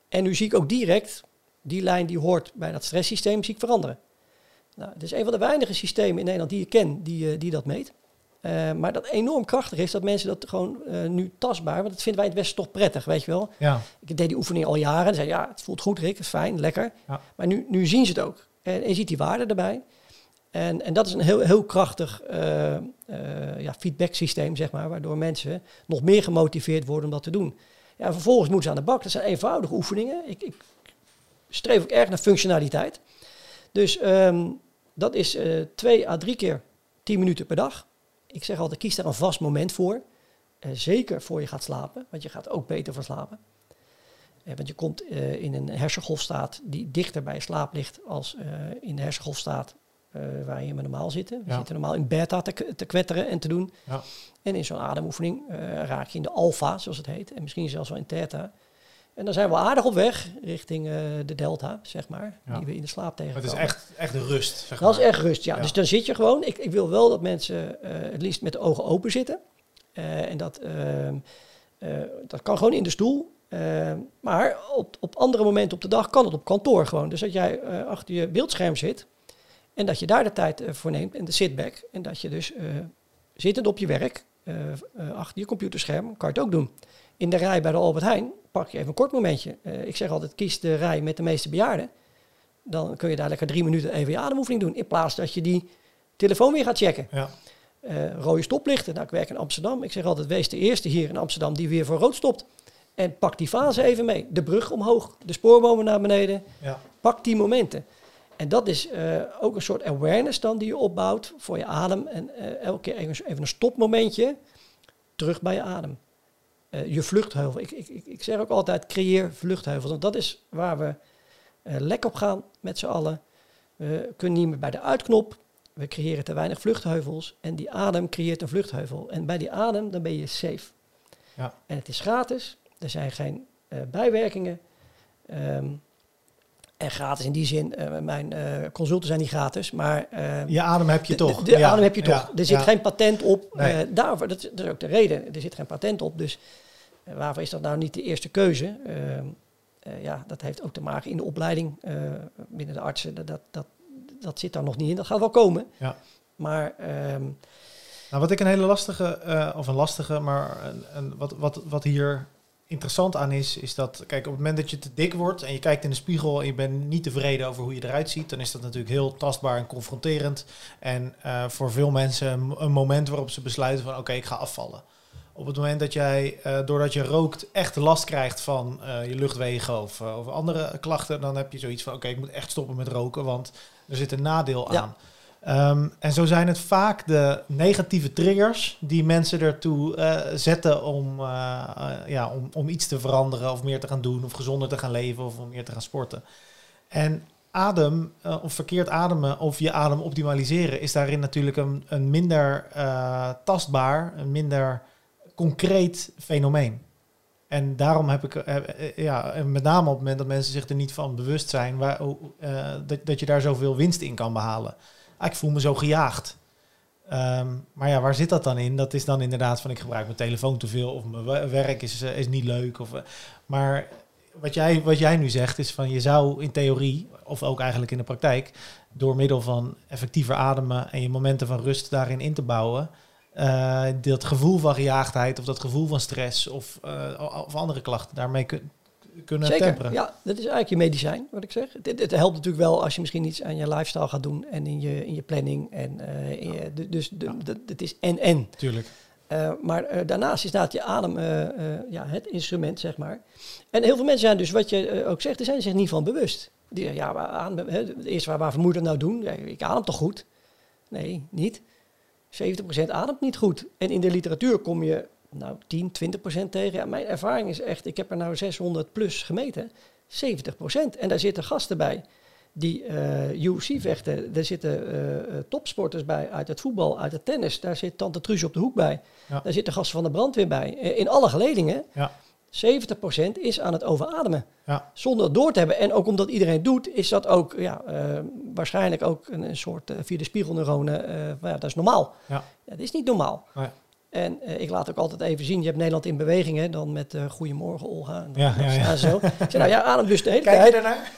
En nu zie ik ook direct die lijn die hoort bij dat stresssysteem, zie ik veranderen. Nou, het is een van de weinige systemen in Nederland die ik ken die, eh, die dat meet. Eh, maar dat enorm krachtig is dat mensen dat gewoon nu tastbaar, want dat vinden wij in het Westen toch prettig, weet je wel. Ja, Ik deed die oefening al jaren en zei ja, het voelt goed Rick, het is fijn, lekker. Ja. Maar nu, nu zien ze het ook. En, en je ziet die waarde erbij. En, en dat is een heel, heel krachtig uh, ja, feedback systeem, zeg maar, waardoor mensen nog meer gemotiveerd worden om dat te doen. Ja, vervolgens moeten ze aan de bak. Dat zijn eenvoudige oefeningen. Ik, ik streef ook erg naar functionaliteit. Dus ehm, dat is uh, twee à drie keer tien minuten per dag. Ik zeg altijd, kies daar een vast moment voor. zeker voor je gaat slapen, want je gaat ook beter van slapen. want je komt in een hersengolfstaat die dichter bij slaap ligt als in de hersengolfstaat uh, waar je normaal zitten. We zitten normaal in beta te, te kwetteren en te doen. Ja. En in zo'n ademoefening uh, raak je in de alfa, zoals het heet. En misschien zelfs wel in theta. En dan zijn we aardig op weg richting uh, de delta, zeg maar. Die we in de slaap tegenkomen. Het is echt, echt rust, zeg Dat is echt rust, ja. Dus dan zit je gewoon... Ik, ik wil wel dat mensen het liefst met de ogen open zitten. en dat, ehm, dat kan gewoon in de stoel. maar op, op andere momenten op de dag kan het op kantoor gewoon. Dus dat jij achter je beeldscherm zit en dat je daar de tijd uh, voor neemt en de sitback. En dat je dus uh, zittend op je werk, uh, achter je computerscherm, kan je het ook doen. In de rij bij de Albert Heijn pak je even een kort momentje. ik zeg altijd, kies de rij met de meeste bejaarden. Dan kun je daar lekker drie minuten even je ademoefening doen. In plaats dat je die telefoon weer gaat checken. Ja. rode stoplichten. Nou, ik werk in Amsterdam. Ik zeg altijd, wees de eerste hier in Amsterdam die weer voor rood stopt. En pak die fase even mee. De brug omhoog, de spoorbomen naar beneden. Ja. Pak die momenten. En dat is uh, ook een soort awareness dan die je opbouwt voor je adem. En uh, elke keer even, even, een stopmomentje terug bij je adem. Uh, je vluchtheuvel. Ik, ik, ik zeg ook altijd, creëer vluchtheuvels. Want dat is waar we lek op gaan met z'n allen. We kunnen niet meer bij de uitknop. We creëren te weinig vluchtheuvels. En die adem creëert een vluchtheuvel. En bij die adem, dan ben je safe. Ja. En het is gratis. Er zijn geen bijwerkingen. Um, en gratis in die zin, uh, mijn uh, consulten zijn niet gratis, maar... Uh, je adem heb je toch. De, adem heb je toch. er zit geen patent op. Nee. daarvoor, dat, dat, is ook de reden. Er zit geen patent op, dus waarvoor is dat nou niet de eerste keuze? ja, dat heeft ook te maken in de opleiding binnen de artsen. Dat, dat, dat, dat zit daar nog niet in. Dat gaat wel komen. Ja. Maar... Um, nou, wat ik een hele lastige, of een lastige, maar een, een, wat, wat, wat hier interessant aan is, is dat, kijk, op het moment dat je te dik wordt en je kijkt in de spiegel en je bent niet tevreden over hoe je eruit ziet, dan is dat natuurlijk heel tastbaar en confronterend. En uh, voor veel mensen een, moment waarop ze besluiten van, oké, ik ga afvallen. Op het moment dat jij, uh, doordat je rookt, echt last krijgt van uh, je luchtwegen of, of andere klachten, dan heb je zoiets van, oké, ik moet echt stoppen met roken, want er zit een nadeel aan. Um, en zo zijn het vaak de negatieve triggers die mensen ertoe uh, zetten om, uh, uh, ja, om, om iets te veranderen of meer te gaan doen of gezonder te gaan leven of om meer te gaan sporten. En adem of verkeerd ademen of je adem optimaliseren is daarin natuurlijk een, een minder tastbaar, een minder concreet fenomeen. En daarom heb ik, ja, met name op het moment dat mensen zich er niet van bewust zijn, waar, dat, dat je daar zoveel winst in kan behalen ah, ik voel me zo gejaagd. Ehm, maar ja, waar zit dat dan in? Dat is dan inderdaad van ik gebruik mijn telefoon te veel of mijn werk is, eh, is niet leuk. Of, eh, maar wat jij, wat jij nu zegt is van je zou in theorie, of ook eigenlijk in de praktijk, door middel van effectiever ademen en je momenten van rust daarin in te bouwen, uh, dat gevoel van gejaagdheid of dat gevoel van stress of, of andere klachten daarmee kun, kunnen Zeker, temperen. Ja, dat is eigenlijk je medicijn, wat ik zeg. Het, het, helpt natuurlijk wel als je misschien iets aan je lifestyle gaat doen en in je, in je planning. En, uh, je, dus de, het is en-en. Tuurlijk. Uh, maar uh, daarnaast is dat je adem ja, het instrument, zeg maar. En heel veel mensen zijn dus, wat je ook zegt, er zijn zich niet van bewust. Die zeggen, ja, hè, eerst waar, waarvoor moet dat nou doen? Ja, ik adem toch goed? Nee, niet. 70% ademt niet goed. En in de literatuur kom je nou 10, 20 procent tegen. Ja, mijn ervaring is echt, ik heb er nou 600 plus gemeten, 70 procent. En daar zitten gasten bij die uh, eh, UFC vechten. Er zitten uh, topsporters bij uit het voetbal, uit het tennis. Daar zit Tante Truus op de hoek bij. Daar zitten gasten van de brandweer bij. in alle geledingen. Ja. 70% is aan het overademen. Ja. Zonder het door te hebben. En ook omdat iedereen doet, is dat ook ja, waarschijnlijk ook een, een soort via de spiegelneuronen. ja, dat is normaal. Ja. dat is niet normaal. Ja. En uh, ik laat ook altijd even zien, je hebt Nederland in beweging, hè, dan met uh, Goedemorgen Olga. En, ja, ja, ja. zo. Ik zeg, nou ja, adem dus de hele Kijk tijd. Kijk je daarnaar?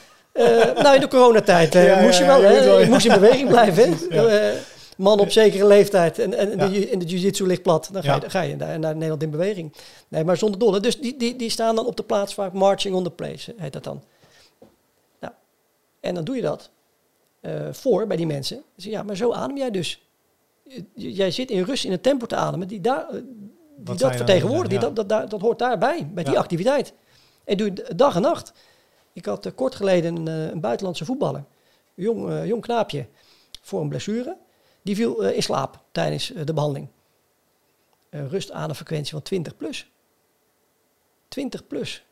Uh, nou, in de coronatijd uh, moest je wel, hè, moest in beweging blijven. Hè. man op zekere leeftijd en, en de, in de jiu-jitsu ligt plat, dan ga je, ga je naar, naar, Nederland in beweging. Nee, maar zonder dolle. Dus die, die, die staan dan op de plaats vaak marching on the place, heet dat dan. Nou, en dan doe je dat. eh, voor bij die mensen. Ze ja, maar zo adem jij dus. Jij zit in rust in een tempo te ademen die, daar, eh, die dat vertegenwoordigt. Die dat, dat, dat, dat hoort daarbij, bij die activiteit. En doe je dag en nacht. Ik had eh, kort geleden een, eh, een buitenlandse voetballer, jong, jong knaapje, voor een blessure. Die viel in slaap tijdens de behandeling. Een rustademfrequentie van 20 plus. 20 plus.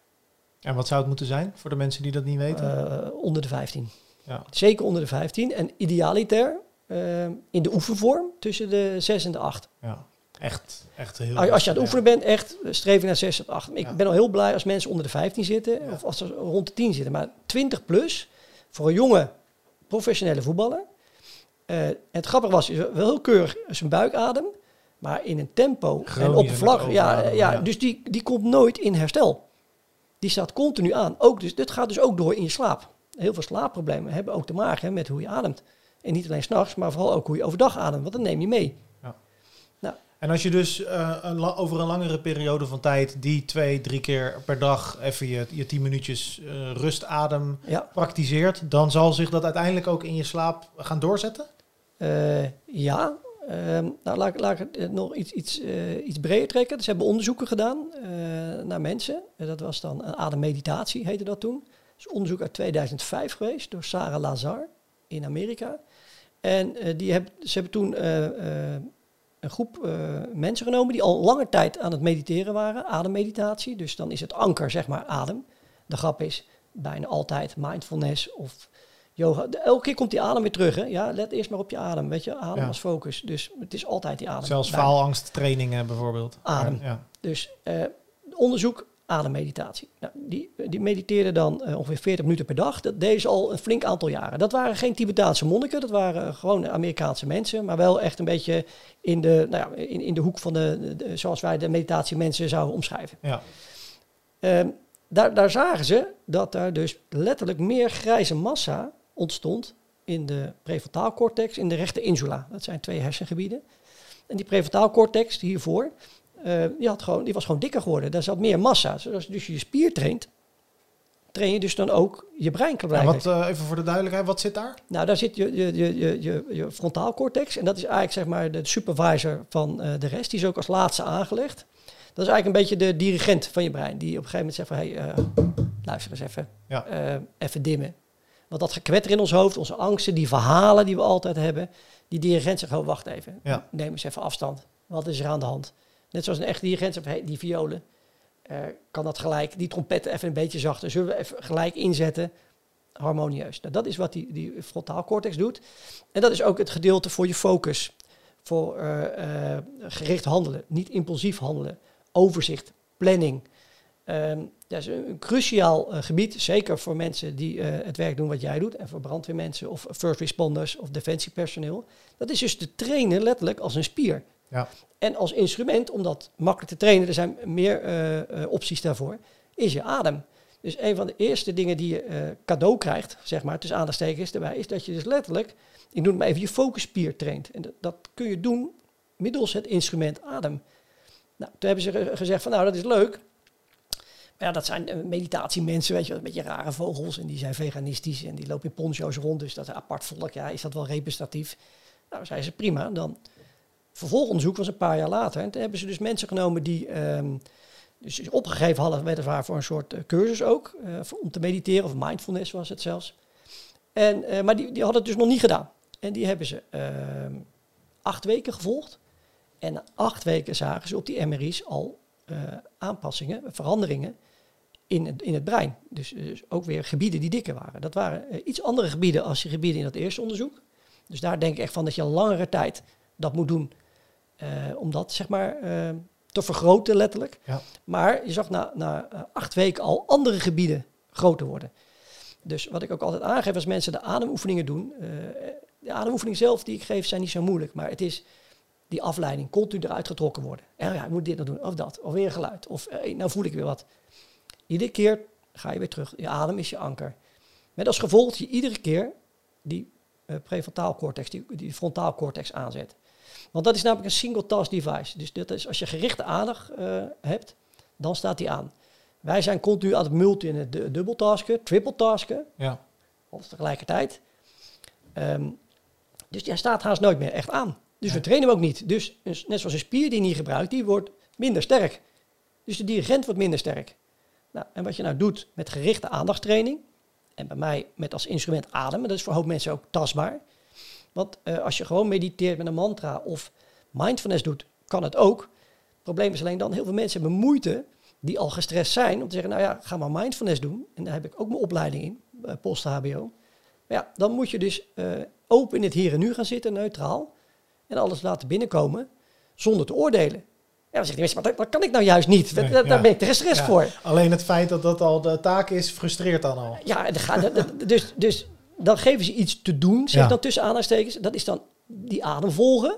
En wat zou het moeten zijn voor de mensen die dat niet weten? Onder de 15. ja. Zeker onder de 15. En idealiter eh, in de oefenvorm tussen de 6 en de 8. ja, echt, echt heel. Als, als je aan het ja. oefenen bent, echt eh, streven naar 6 tot 8. Ik Ja. ben al heel blij als mensen onder de 15 zitten. Ja. Of als ze rond de 10 zitten. Maar 20 plus voor een jonge professionele voetballer. Eh, het grappige was, is wel heel keurig zijn buikadem. Maar in een tempo en Chronisch oppervlak. overademen, ja, ja. Dus die, die komt nooit in herstel. Die staat continu aan. Ook dus, dit gaat dus ook door in je slaap. Heel veel slaapproblemen hebben ook te maken hè, met hoe je ademt. En niet alleen s'nachts, maar vooral ook hoe je overdag ademt. Want dat neem je mee. En als je dus eh, een over een langere periode van tijd die twee, drie keer per dag even je, je tien minuutjes eh, rustadem Ja, praktiseert, dan zal zich dat uiteindelijk ook in je slaap gaan doorzetten? Eh, ja. Ehm, nou, laat, ik- laat ik het nog iets, iets, iets breder trekken. Dus ze hebben onderzoeken gedaan naar mensen. Dat was dan een ademmeditatie, heette dat toen. Dat is onderzoek uit 2005 geweest door Sarah Lazar in Amerika. En eh, die heb, ze hebben toen eh, eh, een groep mensen genomen die al lange tijd aan het mediteren waren, ademmeditatie. Dus dan is het anker, zeg maar, adem. De grap is bijna altijd mindfulness of yoga. Elke keer komt die adem weer terug. Hè? Ja, let eerst maar op je adem. Weet je, adem Ja. als focus. Dus het is altijd die adem. Zelfs faalangsttrainingen bijvoorbeeld. Adem. Ja. Dus onderzoek ademmeditatie. Nou, die, die mediteerden dan eh, ongeveer 40 minuten per dag. Dat deden ze al een flink aantal jaren. Dat waren geen Tibetaanse monniken, dat waren gewoon Amerikaanse mensen, maar wel echt een beetje in de, nou ja, in, in de hoek van de, zoals wij de meditatie mensen zouden omschrijven. Ja. Ehm, daar, daar zagen ze dat daar dus letterlijk meer grijze massa ontstond in de prefrontaalcortex, in de rechter insula. Dat zijn twee hersengebieden. En die prefrontaalcortex hiervoor, eh, die, had gewoon, die was gewoon dikker geworden. Daar zat meer massa. Dus als dus je je spier traint, train je dus dan ook je brein klaarblijkelijk. wat, eh, even voor de duidelijkheid, wat zit daar? Nou, daar zit je, je, je, je, je, je frontaalcortex. En dat is eigenlijk zeg maar de supervisor van eh, de rest. Die is ook als laatste aangelegd. Dat is eigenlijk een beetje de dirigent van je brein. Die op een gegeven moment zegt van... Hey, luister eens even. Ja. Even dimmen. Want dat gekwetter in ons hoofd, onze angsten, die verhalen die we altijd hebben... Die dirigent zegt, oh, wacht even. Ja. Neem eens even afstand. Wat is er aan de hand? Net zoals een echte dirigent die violen... eh, kan dat gelijk, die trompetten even een beetje zachter. Zullen we even gelijk inzetten? harmonieus. Nou, dat is wat die, die frontaalcortex doet. En dat is ook het gedeelte voor je focus. Voor eh, eh, gericht handelen, niet impulsief handelen. Overzicht, planning. Ehm, dat is een, cruciaal gebied, zeker voor mensen die het werk doen wat jij doet. En voor brandweermensen of first responders of defensiepersoneel. Dat is dus te trainen letterlijk als een spier. Ja. En als instrument, om dat makkelijk te trainen, er zijn meer eh, eh, opties daarvoor, is je adem. Dus een van de eerste dingen die je eh, cadeau krijgt, zeg maar, tussen aanstekens erbij, is dat je dus letterlijk, ik noem het maar even, je focusspier traint. En dat, dat kun je doen middels het instrument adem. Nou, toen hebben ze ge- gezegd van, nou, dat is leuk. Ja, dat zijn meditatiemensen, weet je, een beetje rare vogels. En die zijn veganistisch en die lopen in poncho's rond. Dus dat is een apart volk. Ja, is dat wel representatief? Nou, zeiden ze prima. Dan vervolgonderzoek was een paar jaar later. En toen hebben ze dus mensen genomen die ehm, dus opgegeven hadden, weliswaar voor een soort eh, cursus ook, eh, om te mediteren, of mindfulness was het zelfs. En, eh, maar die, die hadden het dus nog niet gedaan. En die hebben ze ehm, acht weken gevolgd. En acht weken zagen ze op die MRI's al aanpassingen, veranderingen in het, in het brein. Dus, dus ook weer gebieden die dikker waren. Dat waren iets andere gebieden als die gebieden in dat eerste onderzoek. Dus daar denk ik echt van dat je langere tijd dat moet doen. Eh, om dat zeg maar eh, te vergroten letterlijk. Ja. Maar je zag na, na eh, acht weken al andere gebieden groter worden. Dus wat ik ook altijd aangeef als mensen de ademoefeningen doen. de ademoefening zelf die ik geef zijn niet zo moeilijk. Maar het is die afleiding, continu eruit getrokken worden. En ja, ik moet dit nog doen, of dat, of weer een geluid. Of nou voel ik weer wat. Iedere keer ga je weer terug. Je adem is je anker. Met als gevolg dat je iedere keer die eh prefrontaal cortex, die, die frontaal cortex aanzet. Want dat is namelijk een single task device. Dus dat is, als je gerichte aandacht eh, hebt, dan staat die aan. Wij zijn continu aan het multi- en het du- dubbeltasken, triple tasken, Ja. alles tegelijkertijd. Ehm, dus die staat haast nooit meer echt aan. Dus we trainen hem ook niet. Dus net zoals een spier die je niet gebruikt, die wordt minder sterk. Dus de dirigent wordt minder sterk. Nou, en wat je nou doet met gerichte aandachtstraining, en bij mij met als instrument ademen, dat is voor hoop mensen ook tastbaar. Want uh, als je gewoon mediteert met een mantra of mindfulness doet, kan het ook. Het probleem is alleen dan, heel veel mensen hebben moeite die al gestrest zijn om te zeggen, nou ja, ga maar mindfulness doen. En daar heb ik ook mijn opleiding in, uh, post-HBO. Maar ja, dan moet je dus uh, open in het hier en nu gaan zitten, neutraal. En alles laten binnenkomen zonder te oordelen. Ja, dan zegt mensen, maar dat, kan ik nou juist niet. Nee, daar, ja. ben ik te gestrest ja. voor. Alleen het feit dat dat al de taak is, frustreert dan al. Ja, dus, dus dan geven ze iets te doen, zeg dan tussen aanhalingstekens. Dat is dan die adem volgen.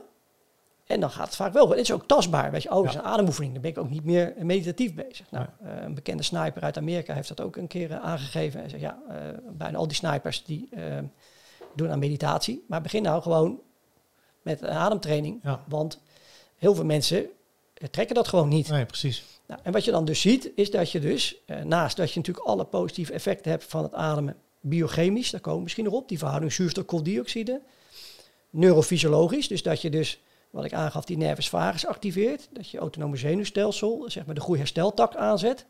En dan gaat het vaak wel. Het is ook tastbaar. Weet je, oh, dat is een ademoefening. Dan ben ik ook niet meer meditatief bezig. Nou, uh, een bekende sniper uit Amerika heeft dat ook een keer uh, aangegeven. Hij zegt, ja, uh, bijna al die snipers die doen aan meditatie. Maar begin nou gewoon met een ademtraining. Want heel veel mensen trekken dat gewoon niet. Nee, precies. Nou, en wat je dan dus ziet, is dat je dus, naast dat je natuurlijk alle positieve effecten hebt van het ademen, biochemisch, daar komen we misschien nog op, die verhouding zuurstof-kooldioxide. Neurofysiologisch, dus dat je dus wat ik aangaf, die nervus vagus activeert. Dat je autonome zenuwstelsel, zeg maar de goede hersteltak aanzet.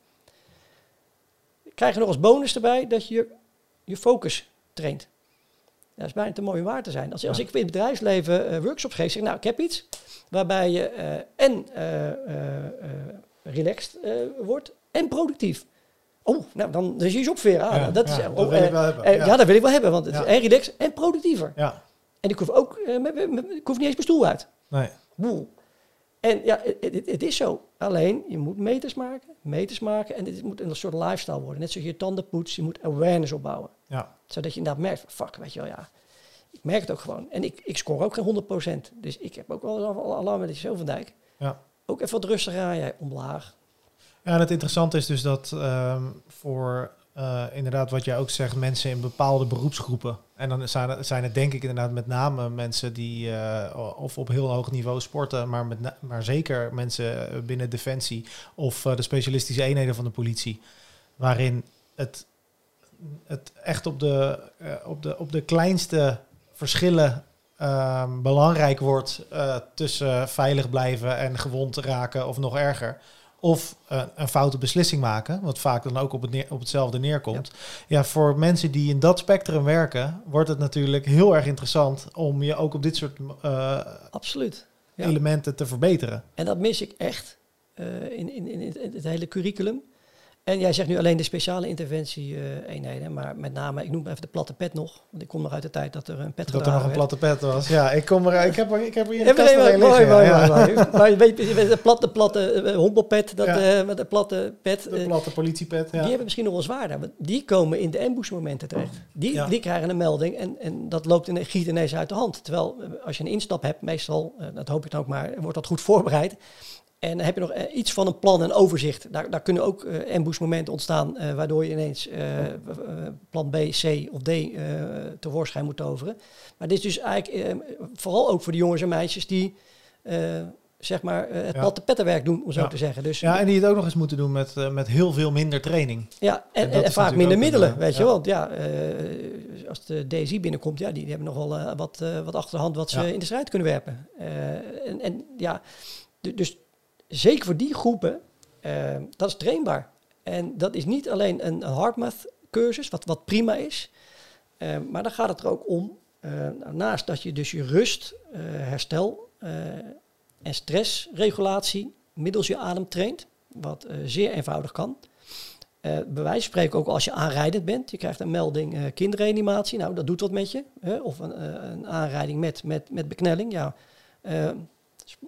Krijg je nog als bonus erbij dat je je focus traint. Dat is bijna te mooi om waar te zijn. Als, als ik in het bedrijfsleven uh, workshops geef, zeg nou, ik heb iets waarbij je uh, en uh, relaxed wordt en productief. Oh, nou, dan is je opveren. Ah, ja, dat, is, oh, wil ik wel hebben. ja. dat wil ik wel hebben, want het is en relaxed en productiever. Ja. En ik hoef ook, ik hoef niet eens mijn stoel uit. Nee. Boel. En ja, het, het, is zo. Alleen, je moet meters maken, meters maken. En dit moet een soort lifestyle worden. Net zoals je tanden poetst, je moet awareness opbouwen. Ja. Zodat je inderdaad merkt, fuck, weet je wel, ja. Ik merk het ook gewoon. En ik, ik score ook geen 100%. Dus ik heb ook wel alarm met zo van Dijk. Ja. Ook even wat rustiger aan, jij omlaag. Ja, het interessante is dus dat um, voor uh, inderdaad wat jij ook zegt, mensen in bepaalde beroepsgroepen. En dan zijn het, denk ik inderdaad met name mensen die uh, of op heel hoog niveau sporten, maar, met maar zeker mensen binnen Defensie of de specialistische eenheden van de politie. Waarin het, het echt op de, op, de, op de kleinste verschillen ehm, belangrijk wordt tussen veilig blijven en gewond raken of nog erger of uh, een foute beslissing maken, wat vaak dan ook op, het neer, op hetzelfde neerkomt. Ja. ja. voor mensen die in dat spectrum werken, wordt het natuurlijk heel erg interessant om je ook op dit soort uh, Absoluut. Ja. elementen te verbeteren. En dat mis ik echt uh, in, in, in het hele curriculum. En jij zegt nu alleen de speciale interventie-eenheden, uh, maar met name, ik noem even de platte pet nog, want ik kom nog uit de tijd dat er een pet Dat er nog een platte pet was, ja. Ik, kom er, ik, heb, er, ik heb er hier een kast mooi, mooi, mooi, ja. mooi, Maar je weet, de platte, platte uh, hompelpet, dat, ja. uh, met de platte pet. De platte politiepet, ja. Die hebben misschien nog wel zwaarder, want die komen in de ambushmomenten terecht. Die, ja. die krijgen een melding en, en dat loopt in, giet ineens uit de hand. Terwijl, als je een instap hebt, meestal, dat hoop ik dan ook maar, wordt dat goed voorbereid. En dan heb je nog uh, iets van een plan en overzicht. Daar, daar kunnen ook uh, ambushmomenten ontstaan, uh, waardoor je ineens plan B, C of D tevoorschijn moet toveren. Maar dit is dus eigenlijk vooral ook voor de jongens en meisjes die zeg maar het ja. platte pettenwerk doen, om zo ja. te zeggen. Dus, ja, en die het ook nog eens moeten doen met, met heel veel minder training. Ja, en, en, en vaak minder middelen, een, weet je wel. Want ja, als de DSI binnenkomt, ja, die, die hebben nog wel wat, wat achter de hand wat ze in de strijd kunnen werpen. en, en ja, dus zeker voor die groepen, uh, dat is trainbaar. En dat is niet alleen een, hardmath cursus, wat, wat prima is. Uh, maar dan gaat het er ook om, uh, naast dat je dus je rust, herstel en stressregulatie middels je adem traint, wat zeer eenvoudig kan. Bij wijze van spreken ook als je aanrijdend bent. Je krijgt een melding kindreanimatie. Nou, dat doet wat met je. Hè? Of een, een aanrijding met, met, met beknelling. Ja,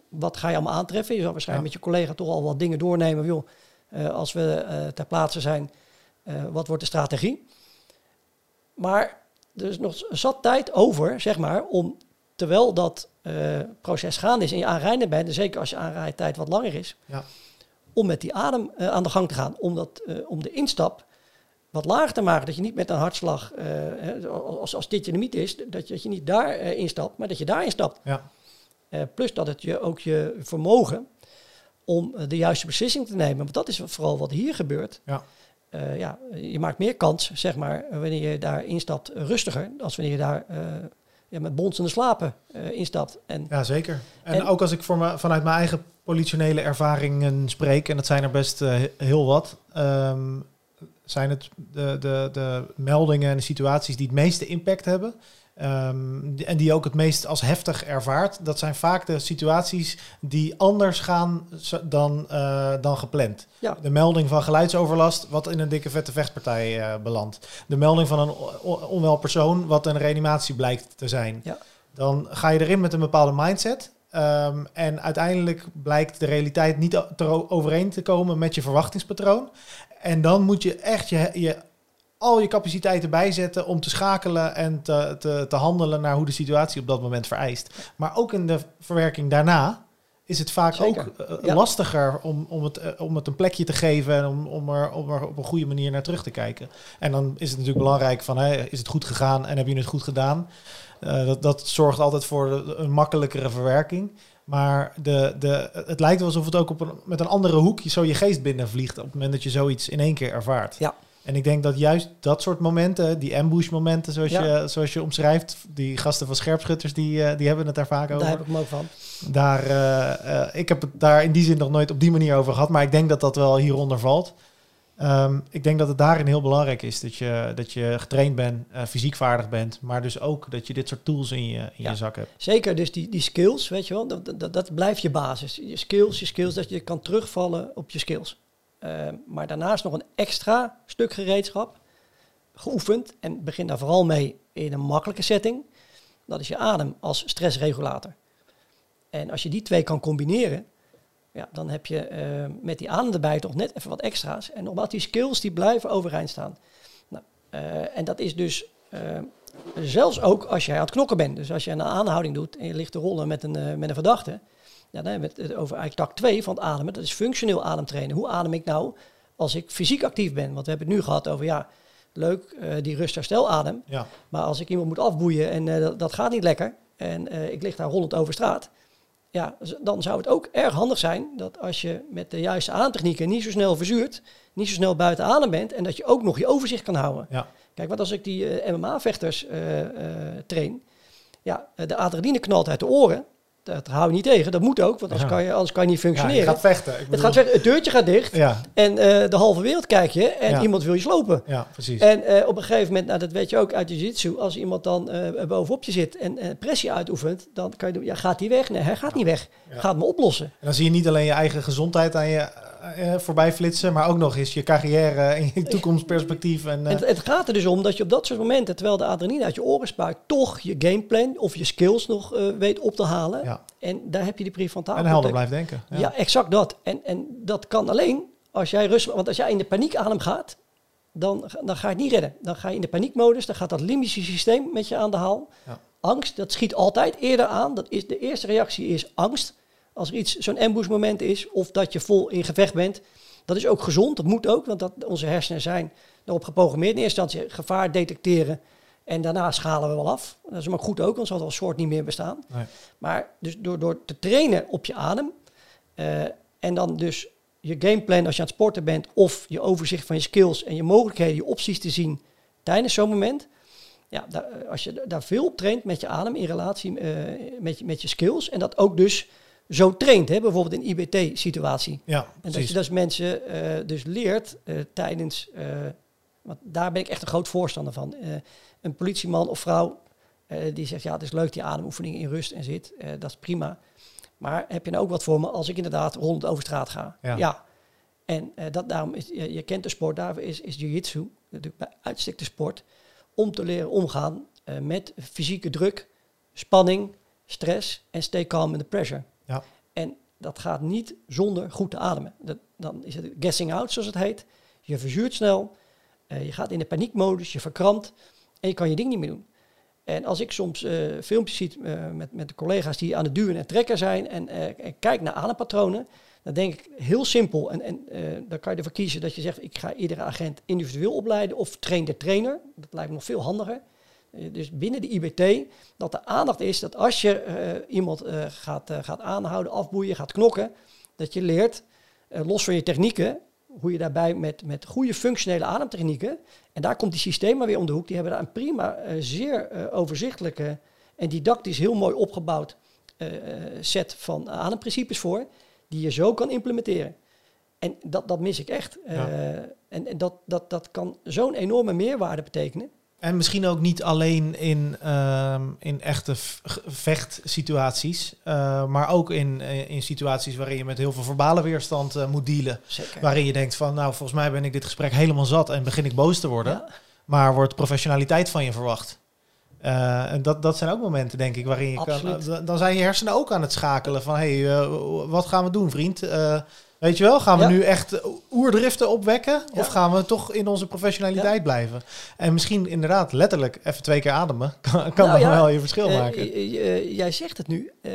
wat ga je allemaal aantreffen? Je zal waarschijnlijk ja. met je collega toch al wat dingen doornemen. Joh, uh, als we uh, ter plaatse zijn, uh, wat wordt de strategie? Maar er is nog zat tijd over, zeg maar, om terwijl dat proces gaande is en je aanrijden bent, en zeker als je aanrijdtijd wat langer is, ja. om met die adem aan de gang te gaan. Om, dat, om de instap wat lager te maken. Dat je niet met een hartslag, als, als dit je limiet is, dat je, dat je niet daar instapt, maar dat je daar instapt. Ja. Uh, plus dat het je ook je vermogen om uh, de juiste beslissing te nemen. Want dat is vooral wat hier gebeurt. Ja. Uh, ja, je maakt meer kans, zeg maar, wanneer je daar instapt rustiger, als wanneer je daar ja, met bonzende slapen uh, instapt. En, ja, zeker. En, en, ook als ik voor me, vanuit mijn eigen politionele ervaringen spreek, en dat zijn er best uh, heel wat, um, zijn het de, de, de meldingen en de situaties die het meeste impact hebben. Um, en die ook het meest als heftig ervaart. Dat zijn vaak de situaties die anders gaan dan, uh, dan gepland. Ja. De melding van geluidsoverlast, wat in een dikke vette vechtpartij uh, belandt. De melding van een onwel persoon, wat een reanimatie blijkt te zijn. Ja. Dan ga je erin met een bepaalde mindset. Um, en uiteindelijk blijkt de realiteit niet overeen te komen met je verwachtingspatroon. En dan moet je echt je, je al je capaciteiten bijzetten om te schakelen en te, te, te handelen naar hoe de situatie op dat moment vereist. Maar ook in de verwerking daarna is het vaak Zeker. ook uh, lastiger om, om, het, uh, om het een plekje te geven en om, om, er, om er op een goede manier naar terug te kijken. En dan is het natuurlijk belangrijk van, hè, is het goed gegaan en heb je het goed gedaan? Uh, dat, dat zorgt altijd voor een makkelijkere verwerking. Maar de, de, het lijkt wel alsof het ook op een, met een andere hoek zo je geest binnenvliegt op het moment dat je zoiets in één keer ervaart. Ja. En ik denk dat juist dat soort momenten, die ambush momenten zoals, Ja. je, zoals je omschrijft, die gasten van scherpschutters, die, eh, die hebben het daar vaak over. Daar heb ik hem ook van. Daar, eh, eh, ik heb het daar in die zin nog nooit op die manier over gehad, maar ik denk dat dat wel hieronder valt. Ehm, ik denk dat het daarin heel belangrijk is dat je, dat je getraind bent, fysiek vaardig bent, maar dus ook dat je dit soort tools in je, in Ja. je zak hebt. Zeker, dus die, die skills, weet je wel, dat, dat, dat blijft je basis. Je skills, je skills, dat je kan terugvallen op je skills. Uh, maar daarnaast nog een extra stuk gereedschap, geoefend. En begin daar vooral mee in een makkelijke setting. Dat is je adem als stressregulator. En als je die twee kan combineren, ja, dan heb je uh, met die adem erbij toch net even wat extra's. En nogmaals, die skills die blijven overeind staan. Nou, uh, en dat is dus zelfs ook als jij aan het knokken bent. Dus als je een aanhouding doet en je ligt te rollen met een, met een verdachte. Ja, dan hebben we het over eigenlijk tak 2 van het ademen. Dat is functioneel ademtrainen. Hoe adem ik nou als ik fysiek actief ben? Want we hebben het nu gehad over, ja, leuk, uh, die rust-herstel-adem. Ja. Maar als ik iemand moet afboeien en uh, dat, dat, gaat niet lekker... en uh, ik lig daar rollend over straat... ja, dan zou het ook erg handig zijn dat als je met de juiste ademtechnieken niet zo snel verzuurt... niet zo snel buiten adem bent... en dat je ook nog je overzicht kan houden. Ja. Kijk, want als ik die MMA-vechters train... ja, de adrenaline knalt uit de oren... Dat hou je niet tegen. Dat moet ook, want anders, ja. kan, je, anders kan je niet functioneren. Ja, je gaat vechten. Ik bedoel... Het gaat vechten. Het deurtje gaat dicht. Ja. En uh, de halve wereld kijk je. En iemand wil je slopen. Ja, precies. En uh, op een gegeven moment, nou, dat weet je ook uit de jiu-jitsu. Als iemand dan uh, bovenop je zit en pressie uitoefent. Dan kan je doen, ja, gaat hij weg? Nee, hij gaat niet weg. Gaat me oplossen. En dan zie je niet alleen je eigen gezondheid aan je voorbij flitsen. Maar ook nog eens je carrière en je toekomstperspectief. En, en het, het, gaat er dus om dat je op dat soort momenten, terwijl de adrenaline uit je oren spuit, toch je gameplan of je skills nog weet op te halen. Ja. En daar heb je die prefrontaal. En helder blijft denken. Ja. ja, exact dat. En, en dat kan alleen als jij rustig... Want als jij in de paniekadem gaat, dan, dan ga je het niet redden. Dan ga je in de paniekmodus, dan gaat dat limbische systeem met je aan de haal. Ja. Angst, dat schiet altijd eerder aan. Dat is, de eerste reactie is angst. Als er iets, zo'n ambush moment is, of dat je vol in gevecht bent. Dat is ook gezond, dat moet ook, want dat, onze hersenen zijn erop geprogrammeerd. In eerste instantie gevaar detecteren. En daarna schalen we wel af. Dat is maar goed ook, want zal het soort niet meer bestaan. Nee. Maar dus door, door te trainen op je adem uh, en dan dus je gameplan als je aan het sporten bent of je overzicht van je skills en je mogelijkheden, je opties te zien tijdens zo'n moment. Ja, daar, als je daar veel op traint met je adem in relatie uh, met, met je skills en dat ook dus zo traint, hè, bijvoorbeeld in IBT-situatie. Ja, en dat je dus mensen uh, dus leert tijdens, want daar ben ik echt een groot voorstander van een politieman of vrouw die zegt, ja, het is leuk die ademoefeningen in rust en zit, dat is prima. Maar heb je nou ook wat voor me als ik inderdaad rond over straat ga? Ja. ja. En uh, dat, daarom is, je, je, kent de sport, daarvoor is, is jiu-jitsu natuurlijk bij uitstek de sport om te leren omgaan met fysieke druk, spanning, stress en stay calm in the pressure. Dat gaat niet zonder goed te ademen. Dan is het gassing out, zoals het heet. Je verzuurt snel, je gaat in de paniekmodus, je verkrampt en je kan je ding niet meer doen. En als ik soms uh, filmpjes zie uh, met, met de collega's die aan het duwen en trekken zijn en, en kijk naar adempatronen, dan denk ik heel simpel. En, en dan kan je ervoor kiezen dat je zegt, ik ga iedere agent individueel opleiden of train de trainer. Dat lijkt me nog veel handiger. Dus binnen de IBT, dat de aandacht is dat als je iemand gaat, gaat aanhouden, afboeien, gaat knokken, dat je leert, los van je technieken, hoe je daarbij met, met goede functionele ademtechnieken, en daar komt die systeem maar weer om de hoek, die hebben daar een prima, zeer overzichtelijke en didactisch heel mooi opgebouwd set van ademprincipes voor, die je zo kan implementeren. En dat, dat mis ik echt. Ja. en, en dat, dat, dat kan zo'n enorme meerwaarde betekenen. En misschien ook niet alleen in, uh, in echte vechtsituaties, uh, maar ook in, eh, in situaties waarin je met heel veel verbale weerstand uh, moet dealen. Zeker. Waarin je denkt van, nou, volgens mij ben ik dit gesprek helemaal zat en begin ik boos te worden. Ja. Maar wordt professionaliteit van je verwacht. en dat, dat zijn ook momenten, denk ik, waarin je Absoluut. kan. Dan zijn je hersenen ook aan het schakelen van, hé, hey, wat gaan we doen, vriend? Weet je wel, gaan we nu echt oerdriften opwekken? Of gaan we toch in onze professionaliteit blijven? En misschien inderdaad letterlijk even twee keer ademen. Kan, kan nou, dan wel je verschil uh, maken. jij zegt het nu. Uh,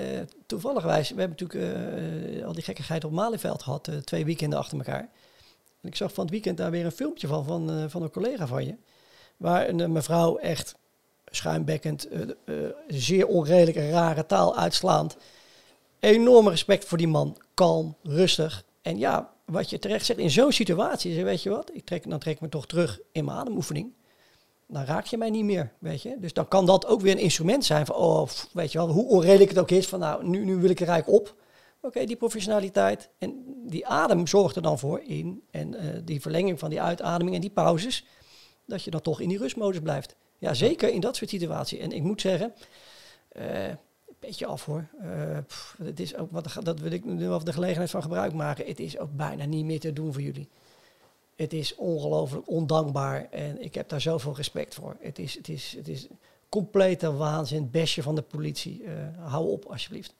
toevallig wijs, we hebben natuurlijk al die gekkigheid op Malieveld gehad. twee weekenden achter elkaar. En ik zag van het weekend daar weer een filmpje van, van, van een collega van je. Waar een mevrouw echt schuimbekkend, zeer onredelijke, rare taal uitslaand. Enorm respect voor die man. Kalm, rustig. En ja, wat je terecht zegt, in zo'n situatie, weet je wat, ik trek, dan trek ik me toch terug in mijn ademoefening. Dan raak je mij niet meer, weet je. Dus dan kan dat ook weer een instrument zijn van, oh, weet je wel, hoe onredelijk het ook is, van nou, nu, nu wil ik er eigenlijk op. Oké, die professionaliteit en die adem zorgt er dan voor in, en uh, die verlenging van die uitademing en die pauzes, dat je dan toch in die rustmodus blijft. Ja, zeker in dat soort situaties. En ik moet zeggen, uh, beetje af hoor. Uh, pff, het is ook wat, dat wil ik nu wel de gelegenheid van gebruik maken. Het is ook bijna niet meer te doen voor jullie. Het is ongelooflijk ondankbaar en ik heb daar zoveel respect voor. Het is, het is, het is complete waanzin, bestje van de politie. Uh, hou op alsjeblieft.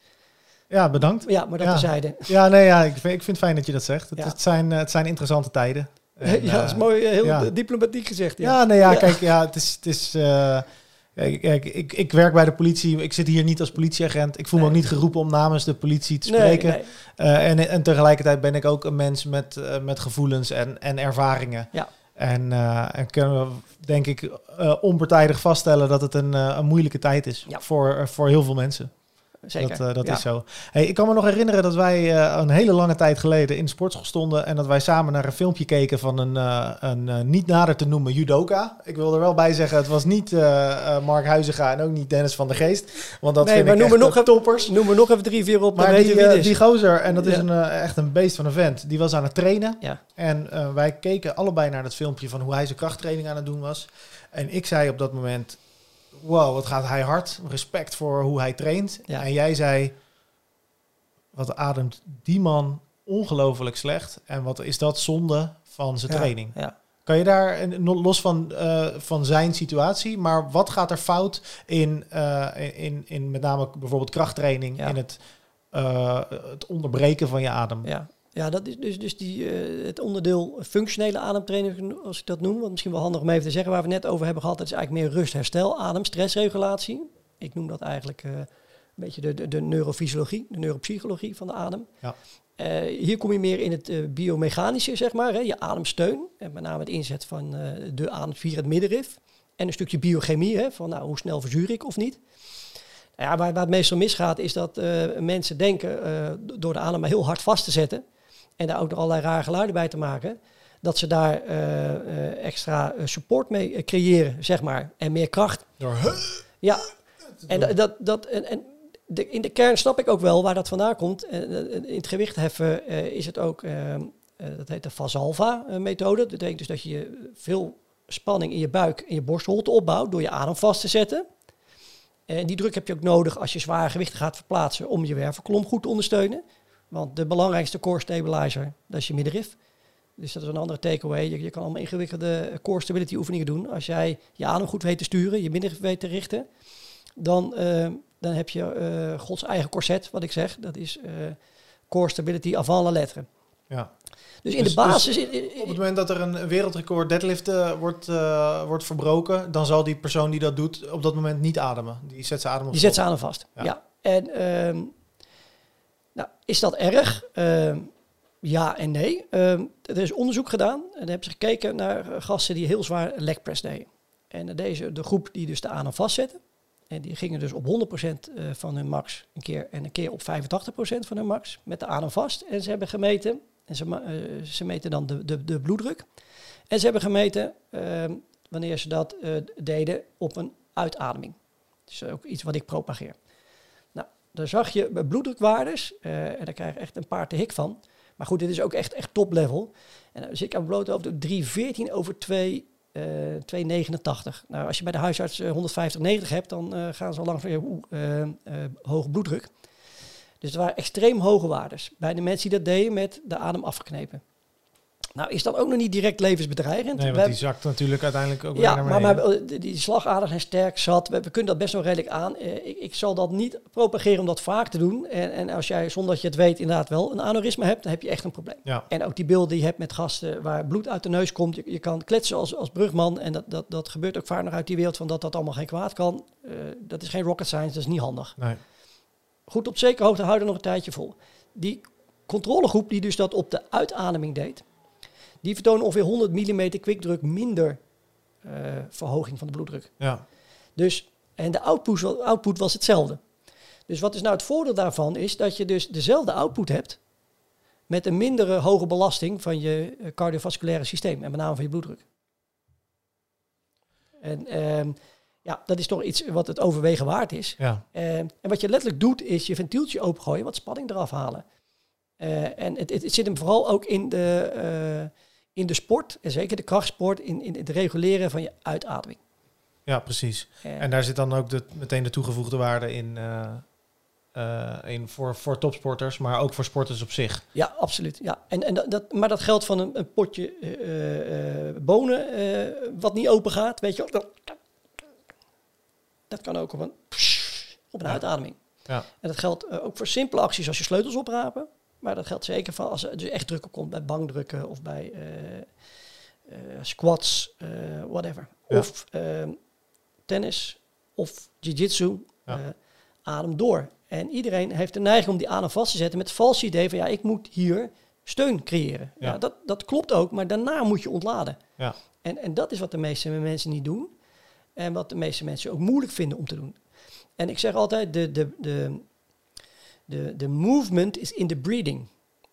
Ja, bedankt. Ja, maar dat ja. Ja, nee, ja, ik, vind, ik vind het fijn dat je dat zegt. Het, ja. het zijn, het zijn interessante tijden. En, ja, dat is mooi, heel ja. diplomatiek gezegd. Ja, nee, ja, kijk, ja, het is, het is uh, Kijk, ik, ik werk bij de politie. Ik zit hier niet als politieagent. Ik voel nee. me ook niet geroepen om namens de politie te spreken. Nee, nee. Uh, en, en tegelijkertijd ben ik ook een mens met, uh, met gevoelens en, en ervaringen. Ja. En, uh, en kunnen we, denk ik, onpartijdig vaststellen dat het een, een moeilijke tijd is ja. voor, voor heel veel mensen. Zeker. Dat, uh, dat ja. is zo. Hey, ik kan me nog herinneren dat wij uh, een hele lange tijd geleden in de sportschool stonden en dat wij samen naar een filmpje keken van een, uh, een niet nader te noemen judoka. Ik wil er wel bij zeggen, het was niet Mark Huizinga en ook niet Dennis van der Geest. Want dat nee, vind maar ik noem echt nog de toppers. Noem er nog even drie, vier op, maar dan die, wie die gozer, en dat is een, echt een beest van een vent, die was aan het trainen. Ja. En wij keken allebei naar dat filmpje van hoe hij zijn krachttraining aan het doen was. En ik zei op dat moment, wow, wat gaat hij hard. Respect voor hoe hij traint. Ja. En jij zei, wat ademt die man ongelooflijk slecht. En wat is dat zonde van zijn Ja, training. Ja. Kan je daar, los van, eh, van zijn situatie, maar wat gaat er fout in, eh, in, in met name bijvoorbeeld krachttraining, Ja. in het, eh, het onderbreken van je adem? Ja, ja dat is dus, dus die, eh, het onderdeel functionele ademtraining, als ik dat noem. Want misschien wel handig om even te zeggen waar we net over hebben gehad. Dat is eigenlijk meer rust, herstel, adem, stressregulatie. Ik noem dat eigenlijk eh, een beetje de, de, de neurofysiologie, de neuropsychologie van de adem. Ja. Eh, hier kom je meer in het biomechanische, zeg maar, hè, je ademsteun. En met name het inzet van de adem via het middenrif. En een stukje biochemie, hè, van nou, hoe snel verzuur ik of niet. Nou ja, waar, waar het meestal misgaat is dat mensen denken door de adem maar heel hard vast te zetten en daar ook nog allerlei rare geluiden bij te maken, dat ze daar eh, eh, extra eh, support mee creëren, zeg maar, en meer kracht. Door Ja, en dat, dat, dat en, en de, in de kern snap ik ook wel waar dat vandaan komt. In het gewicht heffen is het ook, eh, eh, dat heet de Valsalva-methode. Dat betekent dus dat je veel spanning in je buik en je borstholte opbouwt door je adem vast te zetten. En die druk heb je ook nodig als je zware gewichten gaat verplaatsen om je wervelkolom goed te ondersteunen. Want de belangrijkste core stabilizer, dat is je middenrif. Dus dat is een andere takeaway. Je, je kan allemaal ingewikkelde core stability oefeningen doen. Als jij je adem goed weet te sturen, je middenrif weet te richten, dan, eh, dan heb je eh, Gods eigen corset, wat ik zeg. Dat is eh, core stability avant la lettre. Ja. Dus in Dus- de basis... in- Op het moment dat er een wereldrecord deadlift wordt, wordt verbroken, dan zal die persoon die dat doet op dat moment niet ademen. Die zet zijn adem op Je zet aan en vast. Ja. Ja. En ehm, is dat erg? Ehm, ja en nee. Ehm, er is onderzoek gedaan en dan hebben ze gekeken naar eh, gasten die heel zwaar leg press deden. En deze, de groep die dus de adem vastzetten. En die gingen dus op 100% eh, van hun max een keer en een keer op 85% van hun max met de adem vast. En ze hebben gemeten, en ze, eh, ze meten dan de, de, de bloeddruk. En ze hebben gemeten ehm, wanneer ze dat deden op een uitademing. Dus ook iets wat ik propageer. Daar zag je bloeddrukwaardes. en daar krijg je echt een paar te hik van. Maar goed, dit is ook echt, echt top level. En dan zit ik aan bloot over 3,14 over 2, uh, 2,89. Nou, als je bij de huisarts 150,90 hebt, dan gaan ze al lang van je hoge bloeddruk. Dus het waren extreem hoge waardes bij de mensen die dat deden met de adem afgeknepen. Nou, is dat ook nog niet direct levensbedreigend. Nee, want die zakt natuurlijk uiteindelijk ook ja, weer naar maar, maar die slagaders zijn sterk zat. We, kunnen dat best wel redelijk aan. Eh, ik, ik, zal dat niet propageren om dat vaak te doen. En, en als jij zonder dat je het weet inderdaad wel een aneurysme hebt, dan heb je echt een probleem. Ja. En ook die beelden die je hebt met gasten waar bloed uit de neus komt. Je, je kan kletsen als, als brugman. En dat, dat, dat gebeurt ook vaak nog uit die wereld van dat dat allemaal geen kwaad kan. Uh, dat is geen rocket science, dat is niet handig. Nee goed op zekere hoogte houden nog een tijdje vol. Die controlegroep die dus dat op de uitademing deed, die vertoonde ongeveer 100 mm kwikdruk minder uh, verhoging van de bloeddruk. Ja. Dus, en de output, output was hetzelfde. Dus wat is nou het voordeel daarvan is dat je dus dezelfde output hebt met een mindere hoge belasting van je eh, cardiovasculaire systeem en met name van je bloeddruk. En uh, ja, dat is toch iets wat het overwegen waard is. Ja. Uh, en wat je letterlijk doet, is je ventieltje opengooien, wat spanning eraf halen. Uh, en het, het, zit hem vooral ook in de, uh, in de sport, en zeker de krachtsport, in, in het reguleren van je uitademing. Ja, precies. en daar zit dan ook de, meteen de toegevoegde waarde in, in voor, voor topsporters, maar ook voor sporters op zich. Ja, absoluut. Ja. En, en dat, maar dat geldt van een, een potje bonen wat niet open gaat, weet je wel. Dat kan ook op een, op een uitademing. Ja. En dat geldt ook voor simpele acties als je sleutels oprapen. Maar dat geldt zeker voor als er dus echt druk op komt bij bankdrukken of bij uh, uh, squats, whatever. Ja. Of ehm, tennis of jiu-jitsu. Ja. adem door. En iedereen heeft de neiging om die adem vast te zetten met het valse idee van ja, ik moet hier steun creëren. Ja. ja dat, dat klopt ook, maar daarna moet je ontladen. Ja. En, en dat is wat de meeste mensen niet doen. En wat de meeste mensen ook moeilijk vinden om te doen. En ik zeg altijd, de, de, de, de, de movement is in the breathing.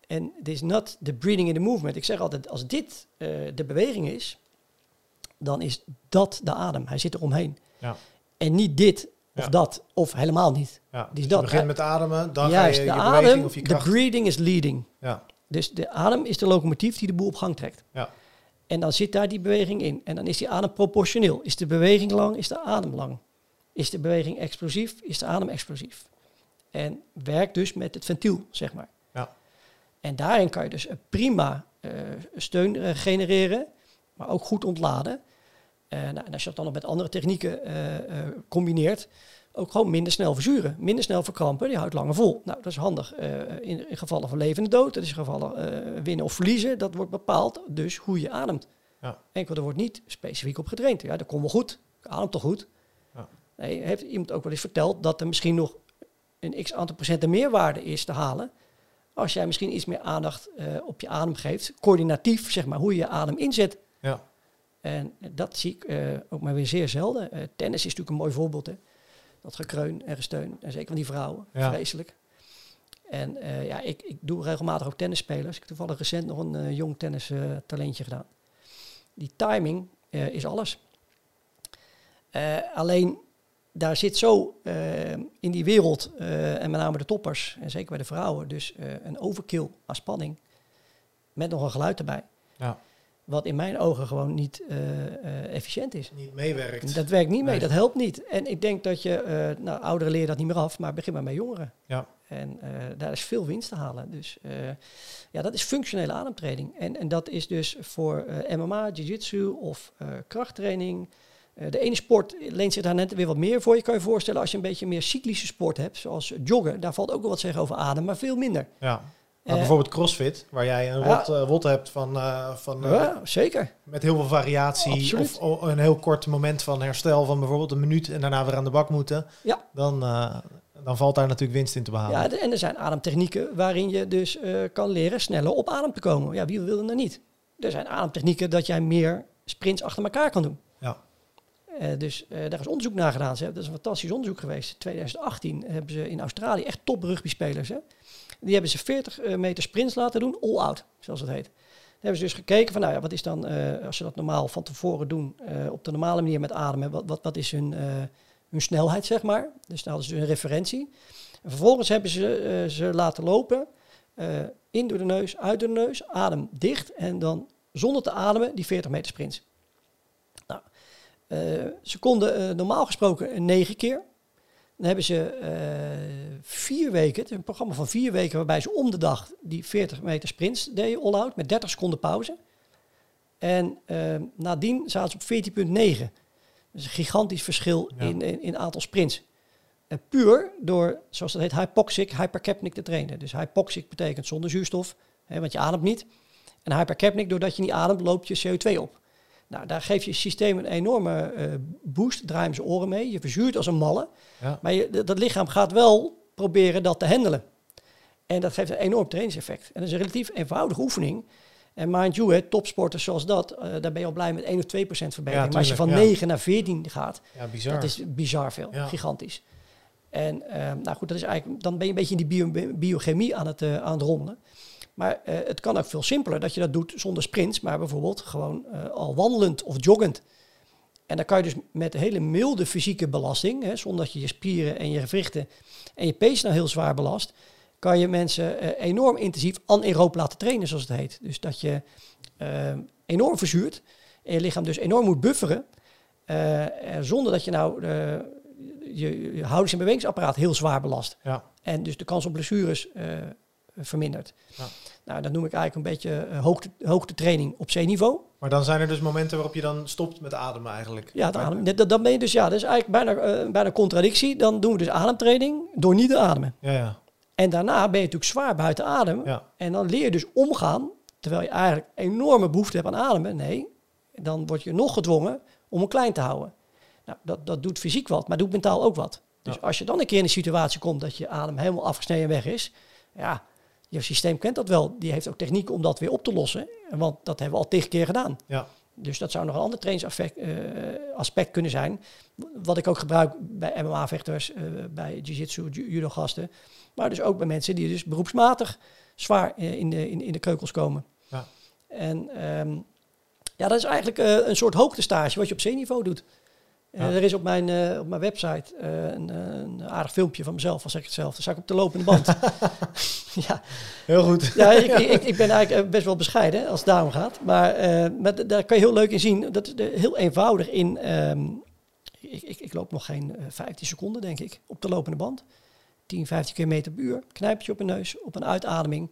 En it is not the breathing in the movement. Ik zeg altijd, als dit uh, de beweging is, dan is dat de adem. Hij zit er omheen. Ja. En niet dit of Ja. dat, of helemaal niet. Ja. Dus Dus dat, je begint met ademen, dan Juist, ga je de je adem, beweging of je de kracht... breathing is leading. Ja, Dus de adem is de locomotief die de boel op gang trekt. ja, En dan zit daar die beweging in. En dan is die adem proportioneel. Is de beweging lang, is de adem lang. Is de beweging explosief, is de adem explosief. En werkt dus met het ventiel, zeg maar. Ja. En daarin kan je dus prima eh, steun eh, genereren, maar ook goed ontladen. Eh, nou, en als je dat dan nog met andere technieken combineert, ook gewoon minder snel verzuren, minder snel verkrampen, die houdt langer vol. Nou, dat is handig in, in gevallen van levende dood, dat is in gevallen winnen of verliezen, dat wordt bepaald dus hoe je ademt. Ja. Enkel, er wordt niet specifiek op getraind. Ja, dat komt wel goed, ik adem toch goed. Ja. Nee, heeft iemand ook wel eens verteld dat er misschien nog een x aantal procenten meerwaarde is te halen, als jij misschien iets meer aandacht eh, op je adem geeft, coördinatief, zeg maar, hoe je je adem inzet. ja, En dat zie ik eh, ook maar weer zeer zelden. Eh, tennis is natuurlijk een mooi voorbeeld. Hè? Dat gekreun en gesteun. En zeker van die vrouwen. Ja. Vreselijk. En ja, ik, ik doe regelmatig ook tennisspelers. Ik heb toevallig recent nog een jong tennis talentje gedaan. Die timing is alles. Alleen daar zit zo eh, in die wereld, eh, en met name de toppers, en zeker bij de vrouwen, dus eh, een overkill aan spanning. Met nog een geluid erbij. ja. Wat in mijn ogen gewoon niet eh, eh, efficiënt is. Niet meewerkt. Dat werkt niet mee, Nee. dat helpt niet. En ik denk dat je, eh nou, ouderen leren dat niet meer af, maar begin maar met jongeren. Ja. En eh, daar is veel winst te halen. Dus eh, ja, dat is functionele ademtraining. En, en dat is dus voor eh, MMA, jiu-jitsu of eh, krachttraining. Eh, de ene sport leent zich daar net weer wat meer voor. Je kan je voorstellen als je een beetje meer cyclische sport hebt, zoals joggen. Daar valt ook wel wat zeggen over adem, maar veel minder. Ja. Maar Eh, bijvoorbeeld CrossFit, waar jij een ja. eh, wot hebt van, van ja, zeker. met heel veel variatie of een heel kort moment van herstel van bijvoorbeeld een minuut en daarna weer aan de bak moeten, Ja. dan, dan valt daar natuurlijk winst in te behalen. Ja, en er zijn ademtechnieken waarin je dus kan leren sneller op adem te komen. Ja, wie wil er nou niet? Er zijn ademtechnieken dat jij meer sprints achter elkaar kan doen. Ja. Eh, dus eh, daar is onderzoek naar gedaan. Ze hebben- Dat is een fantastisch onderzoek geweest. 2018 hebben ze in Australië echt top rugbyspelers. Hè? Die hebben ze 40 eh, meter sprints laten doen, all out, zoals het heet. Dan hebben ze dus gekeken van, nou ja, wat is dan, als ze dat normaal van tevoren doen, op de normale manier met ademen, wat, wat, wat is hun, hun snelheid, zeg maar. Dus dan hadden ze een referentie. En vervolgens hebben ze ze laten lopen. In door de neus, uit door de neus, adem dicht. En dan zonder te ademen die 40 meter sprints. Uh, ze konden normaal gesproken negen keer. Dan hebben ze vier weken, het is een programma van vier weken... waarbij ze om de dag die 40 meter sprints deden, all-out... met 30 seconden pauze. En nadien zaten ze op 14,9 is een gigantisch verschil in, in, in aantal sprints. En puur door, zoals dat heet, hypoxic, hypercapnic te trainen. Dus hypoxic betekent zonder zuurstof, hè, want je ademt niet. En hypercapnic, doordat je niet ademt, loopt je CO2 op. Nou, daar geeft je systeem een enorme uh, boost, draai hem zijn oren mee. Je verzuurt als een malle. Ja. Maar je, dat lichaam gaat wel proberen dat te handelen. En dat geeft een enorm trainingseffect. En dat is een relatief eenvoudige oefening. En mind you, hè, topsporters zoals dat, uh, daar ben je al blij met 1 of 2 procent verbetering. maar als je van ja. 9 naar 14 gaat, ja, bizar. dat is bizar veel, gigantisch. En uh, nou goed, dat is eigenlijk, dan ben je een beetje in die bio, biochemie aan het, uh, aan het ronden. Maar uh, het kan ook veel simpeler dat je dat doet zonder sprints, maar bijvoorbeeld gewoon al wandelend of joggend. En dan kan je dus met hele milde fysieke belasting, hè, zonder dat je je spieren en je gewrichten en je pees nou heel zwaar belast, kan je mensen uh, enorm intensief anaeroop laten trainen, zoals het heet. Dus dat je enorm verzuurt en je lichaam dus enorm moet bufferen, zonder dat je nou je, je houdings- en bewegingsapparaat heel zwaar belast. Ja. En dus de kans op blessures vermindert. Ja. Nou, dat noem ik eigenlijk een beetje hoogte, hoogtetraining op zeeniveau. Maar dan zijn er dus momenten waarop je dan stopt met ademen eigenlijk. Ja, ademen. Dan ben je dus, ja, dat is eigenlijk bijna, bijna contradictie. Dan doen we dus ademtraining door niet te ademen. Ja, ja. En daarna ben je natuurlijk zwaar buiten adem. En dan leer je dus omgaan, terwijl je eigenlijk enorme behoefte hebt aan ademen. Nee, dan word je nog gedwongen om hem klein te houden. Nou, dat, dat doet fysiek wat, maar doet mentaal ook wat. Dus als je dan een keer in een situatie komt dat je adem helemaal afgesneden weg is, ja, je systeem kent dat wel. Die heeft ook technieken om dat weer op te lossen. Want dat hebben we al tegen keer gedaan. Ja. Dus dat zou nog een ander trainingsaspect uh, aspect kunnen zijn. Wat ik ook gebruik bij MMA-vechters, uh, bij jiu-jitsu, judo-gasten. Maar dus ook bij mensen die dus beroepsmatig zwaar uh, in, de, in, in de keukels komen. Ja. En um, ja, dat is eigenlijk een soort hoogtestage wat je op C-niveau doet. Ja. er is op mijn, uh, op mijn website uh, een, een, aardig filmpje van mezelf, als ik het zelf. Dan sta ik op de lopende band. ja. Heel goed. ja, ik, ik, ik, ben eigenlijk best wel bescheiden als het daarom gaat. Maar, uh, maar daar kan je heel leuk in zien. Dat is heel eenvoudig in... Um, ik, ik, ik, loop nog geen 15 seconden, denk ik, op de lopende band. 10, 15 km per uur. Knijpje op een neus, op een uitademing.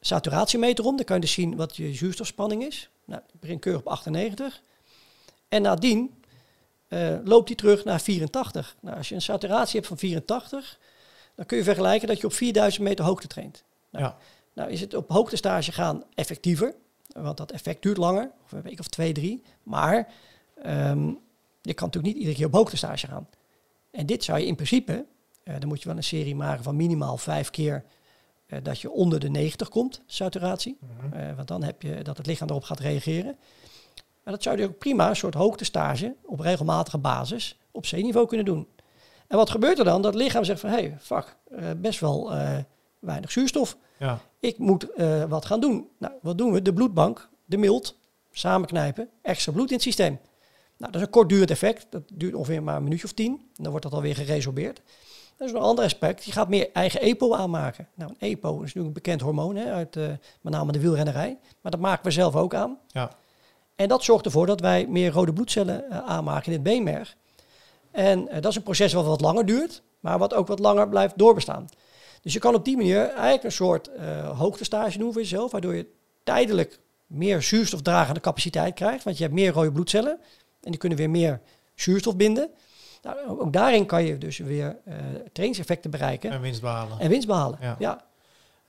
Saturatiemeter om, dan kan je dus zien wat je zuurstofspanning is. Nou, ik begin keurig op 98. En nadien uh, loopt die terug naar 84. Nou, als je een saturatie hebt van 84, dan kun je vergelijken dat je op 4000 meter hoogte traint. Nou, ja. nou is het op hoogtestage gaan effectiever, want dat effect duurt langer, of een week of twee, drie. Maar um, je kan natuurlijk niet iedere keer op hoogtestage gaan. En dit zou je in principe, uh, dan moet je wel een serie maken van minimaal vijf keer uh, dat je onder de 90 komt, saturatie. Mm -hmm. want dan heb je dat het lichaam erop gaat reageren. Maar dat zou je ook prima een soort hoogtestage op regelmatige basis op C-niveau kunnen doen. En wat gebeurt er dan? Dat lichaam zegt van, hé, hey, fuck, uh, best wel uh, weinig zuurstof. Ja. Ik moet uh, wat gaan doen. Nou, wat doen we? De bloedbank, de mild, samenknijpen, extra bloed in het systeem. Nou, dat is een kortdurend effect. Dat duurt ongeveer maar een minuutje of tien. Dan wordt dat alweer geresorbeerd. Dat is een ander aspect. Je gaat meer eigen EPO aanmaken. Nou, een EPO is natuurlijk een bekend hormoon hè, uit met name de wielrennerij. Maar dat maken we zelf ook aan. Ja. En dat zorgt ervoor dat wij meer rode bloedcellen uh, aanmaken in het beenmerg. En uh, dat is een proces wat wat langer duurt, maar wat ook wat langer blijft doorbestaan. Dus je kan op die manier eigenlijk een soort uh, hoogtestage doen voor jezelf, waardoor je tijdelijk meer zuurstofdragende capaciteit krijgt, want je hebt meer rode bloedcellen en die kunnen weer meer zuurstof binden. Nou, ook daarin kan je dus weer trainingseffecten bereiken. En winst behalen. En winst behalen, ja.